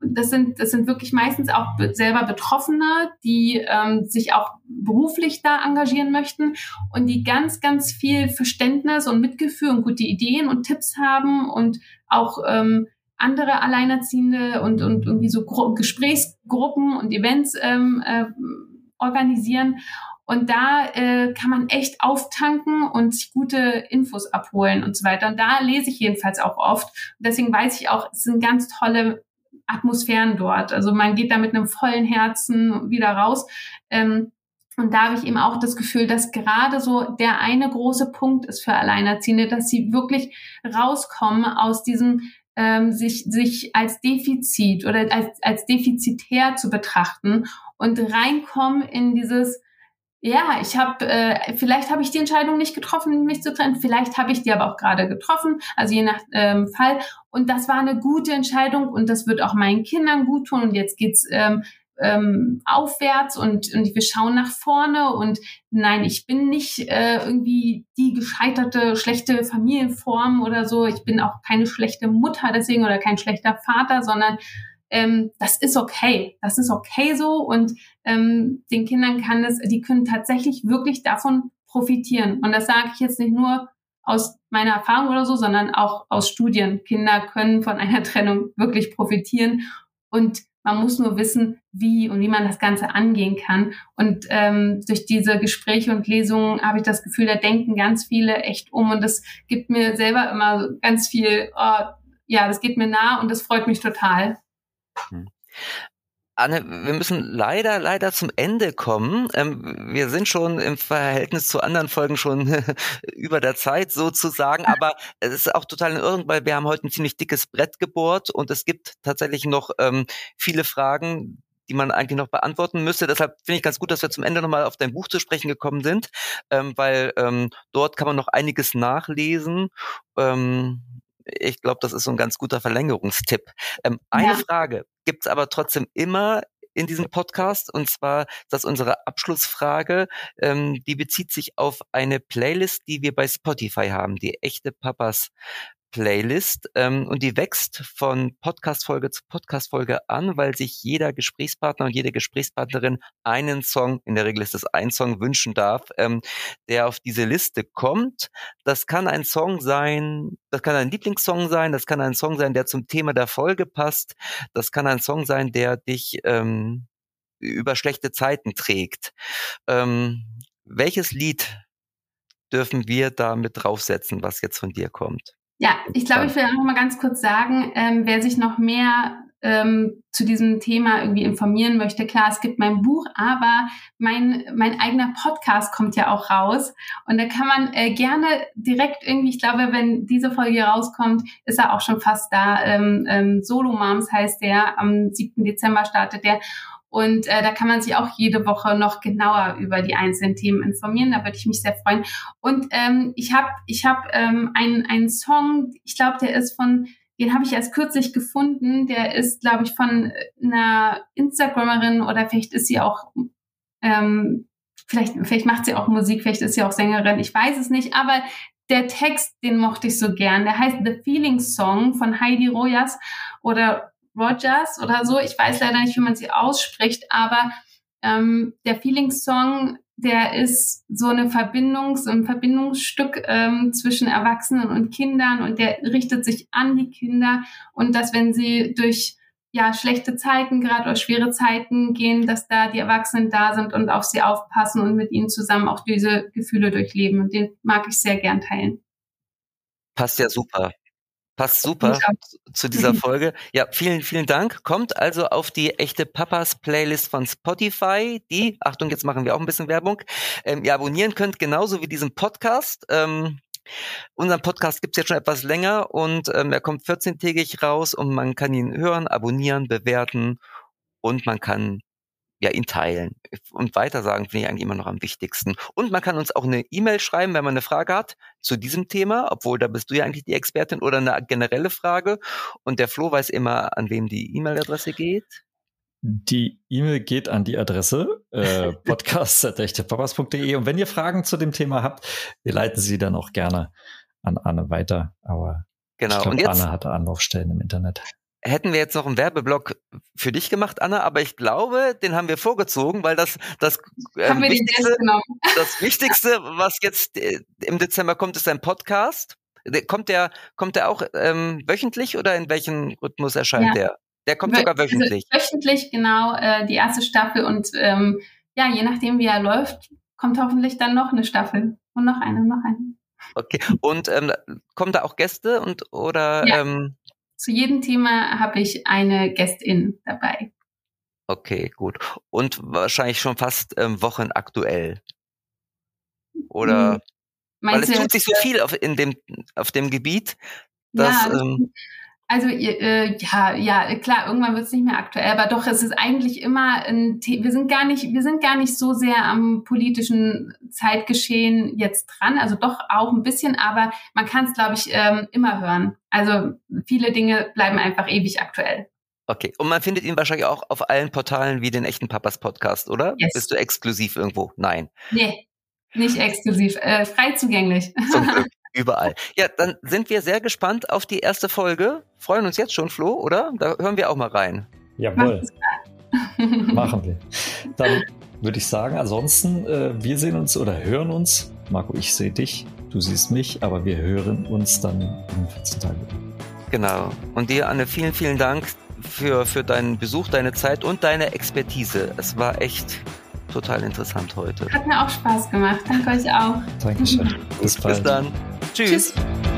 Speaker 3: das sind, das sind wirklich meistens auch selber Betroffene, die ähm, sich auch beruflich da engagieren möchten und die ganz, ganz viel Verständnis und Mitgefühl und gute Ideen und Tipps haben und auch ähm, andere Alleinerziehende und, und irgendwie so Gru Gesprächsgruppen und Events ähm, äh, organisieren. Und da äh, kann man echt auftanken und sich gute Infos abholen und so weiter. Und da lese ich jedenfalls auch oft. Und deswegen weiß ich auch, es sind ganz tolle Atmosphären dort. Also man geht da mit einem vollen Herzen wieder raus. Ähm, und da habe ich eben auch das Gefühl, dass gerade so der eine große Punkt ist für Alleinerziehende, dass sie wirklich rauskommen aus diesem ähm, sich, sich als Defizit oder als, als defizitär zu betrachten und reinkommen in dieses, ja, ich habe, äh, vielleicht habe ich die Entscheidung nicht getroffen, mich zu trennen, vielleicht habe ich die aber auch gerade getroffen, also je nach ähm, Fall. Und das war eine gute Entscheidung und das wird auch meinen Kindern gut tun. Und jetzt geht's ähm, ähm, aufwärts und, und wir schauen nach vorne und nein, ich bin nicht äh, irgendwie die gescheiterte, schlechte Familienform oder so. Ich bin auch keine schlechte Mutter deswegen oder kein schlechter Vater, sondern ähm, das ist okay. Das ist okay so und ähm, den Kindern kann es, die können tatsächlich wirklich davon profitieren. Und das sage ich jetzt nicht nur aus meiner Erfahrung oder so, sondern auch aus Studien. Kinder können von einer Trennung wirklich profitieren und man muss nur wissen, wie und wie man das Ganze angehen kann. Und ähm, durch diese Gespräche und Lesungen habe ich das Gefühl, da denken ganz viele echt um. Und das gibt mir selber immer ganz viel, oh, ja, das geht mir nah und das freut mich total. Hm.
Speaker 2: Anne, wir müssen leider, leider zum Ende kommen. Ähm, wir sind schon im Verhältnis zu anderen Folgen schon über der Zeit sozusagen, aber es ist auch total in Ordnung, weil wir haben heute ein ziemlich dickes Brett gebohrt und es gibt tatsächlich noch ähm, viele Fragen, die man eigentlich noch beantworten müsste. Deshalb finde ich ganz gut, dass wir zum Ende nochmal auf dein Buch zu sprechen gekommen sind, ähm, weil ähm, dort kann man noch einiges nachlesen. Ich glaube, das ist so ein ganz guter Verlängerungstipp. Ähm, eine ja. Frage gibt's aber trotzdem immer in diesem Podcast. Und zwar das unsere Abschlussfrage. Ähm, die bezieht sich auf eine Playlist, die wir bei Spotify haben, die echte Papas Playlist ähm, und die wächst von Podcast-Folge zu Podcast-Folge an, weil sich jeder Gesprächspartner und jede Gesprächspartnerin einen Song, in der Regel ist es ein Song, wünschen darf, ähm, der auf diese Liste kommt. Das kann ein Song sein, das kann ein Lieblingssong sein, das kann ein Song sein, der zum Thema der Folge passt, das kann ein Song sein, der dich ähm, über schlechte Zeiten trägt. Ähm, welches Lied dürfen wir da mit draufsetzen, was jetzt von dir kommt?
Speaker 3: Ja, ich glaube, ich will auch mal ganz kurz sagen, ähm, wer sich noch mehr ähm, zu diesem Thema irgendwie informieren möchte, klar, es gibt mein Buch, aber mein, mein eigener Podcast kommt ja auch raus. Und da kann man äh, gerne direkt irgendwie, ich glaube, wenn diese Folge rauskommt, ist er auch schon fast da. Ähm, ähm, Solo Moms heißt der, am 7. Dezember startet der. Und äh, da kann man sich auch jede Woche noch genauer über die einzelnen Themen informieren. Da würde ich mich sehr freuen. Und ähm, ich habe ich hab, ähm, einen, einen Song, ich glaube, der ist von, den habe ich erst kürzlich gefunden. Der ist, glaube ich, von einer Instagramerin oder vielleicht ist sie auch, ähm, vielleicht, vielleicht macht sie auch Musik, vielleicht ist sie auch Sängerin, ich weiß es nicht. Aber der Text, den mochte ich so gern. Der heißt The Feeling Song von Heidi Rojas oder Rogers oder so. Ich weiß leider nicht, wie man sie ausspricht, aber ähm, der Feeling-Song, der ist so eine Verbindung, so ein Verbindungsstück ähm, zwischen Erwachsenen und Kindern und der richtet sich an die Kinder und dass wenn sie durch ja schlechte Zeiten gerade oder schwere Zeiten gehen, dass da die Erwachsenen da sind und auf sie aufpassen und mit ihnen zusammen auch diese Gefühle durchleben und den mag ich sehr gern teilen.
Speaker 2: Passt ja super. Passt super zu dieser Folge. Ja, vielen, vielen Dank. Kommt also auf die echte Papas Playlist von Spotify, die, Achtung, jetzt machen wir auch ein bisschen Werbung, ähm, ihr abonnieren könnt, genauso wie diesen Podcast. Ähm, unseren Podcast gibt's jetzt schon etwas länger und ähm, er kommt 14-tägig raus und man kann ihn hören, abonnieren, bewerten und man kann ja, ihn teilen und weitersagen finde ich eigentlich immer noch am wichtigsten. Und man kann uns auch eine E-Mail schreiben, wenn man eine Frage hat zu diesem Thema, obwohl da bist du ja eigentlich die Expertin oder eine generelle Frage. Und der Flo weiß immer, an wem die E-Mail-Adresse geht.
Speaker 1: Die E-Mail geht an die Adresse äh, podcast.echtepapas.de und wenn ihr Fragen zu dem Thema habt, wir leiten sie dann auch gerne an Anne weiter. Aber genau. ich glaube, Anne hatte Anlaufstellen im Internet
Speaker 2: hätten wir jetzt noch einen Werbeblock für dich gemacht, Anna, aber ich glaube, den haben wir vorgezogen, weil das das, äh, Wichtigste, das Wichtigste, was jetzt äh, im Dezember kommt, ist ein Podcast. Kommt der, kommt der auch ähm, wöchentlich oder in welchem Rhythmus erscheint ja. der? Der kommt Wö sogar wöchentlich.
Speaker 3: Also wöchentlich, genau, äh, die erste Staffel und ähm, ja, je nachdem, wie er läuft, kommt hoffentlich dann noch eine Staffel und noch eine und noch eine.
Speaker 2: Okay. Und ähm, kommen da auch Gäste und oder ja. ähm,
Speaker 3: zu jedem Thema habe ich eine Gästin dabei.
Speaker 2: Okay, gut. Und wahrscheinlich schon fast ähm, wochenaktuell. Oder? Hm. Weil es tut sich so viel auf, in dem, auf dem Gebiet, dass. Ja, ähm,
Speaker 3: also äh, ja, ja, klar, irgendwann wird es nicht mehr aktuell, aber doch, es ist eigentlich immer ein The wir sind gar nicht, wir sind gar nicht so sehr am politischen Zeitgeschehen jetzt dran, also doch auch ein bisschen, aber man kann es, glaube ich, ähm, immer hören. Also viele Dinge bleiben einfach ewig aktuell.
Speaker 2: Okay, und man findet ihn wahrscheinlich auch auf allen Portalen wie den echten Papas Podcast, oder? Yes. Bist du exklusiv irgendwo? Nein.
Speaker 3: Nee, nicht exklusiv, äh, frei zugänglich. Zum Glück.
Speaker 2: Überall. Ja, dann sind wir sehr gespannt auf die erste Folge. Freuen uns jetzt schon, Flo, oder? Da hören wir auch mal rein.
Speaker 1: Jawohl. Machen wir. Dann würde ich sagen, ansonsten, äh, wir sehen uns oder hören uns. Marco, ich sehe dich, du siehst mich, aber wir hören uns dann in 14 Tagen.
Speaker 2: Genau. Und dir, Anne, vielen, vielen Dank für, für deinen Besuch, deine Zeit und deine Expertise. Es war echt total interessant heute.
Speaker 3: Hat mir auch Spaß gemacht. Danke euch auch.
Speaker 1: Dankeschön.
Speaker 2: Bis, Bis dann. Tschüss. Tschüss.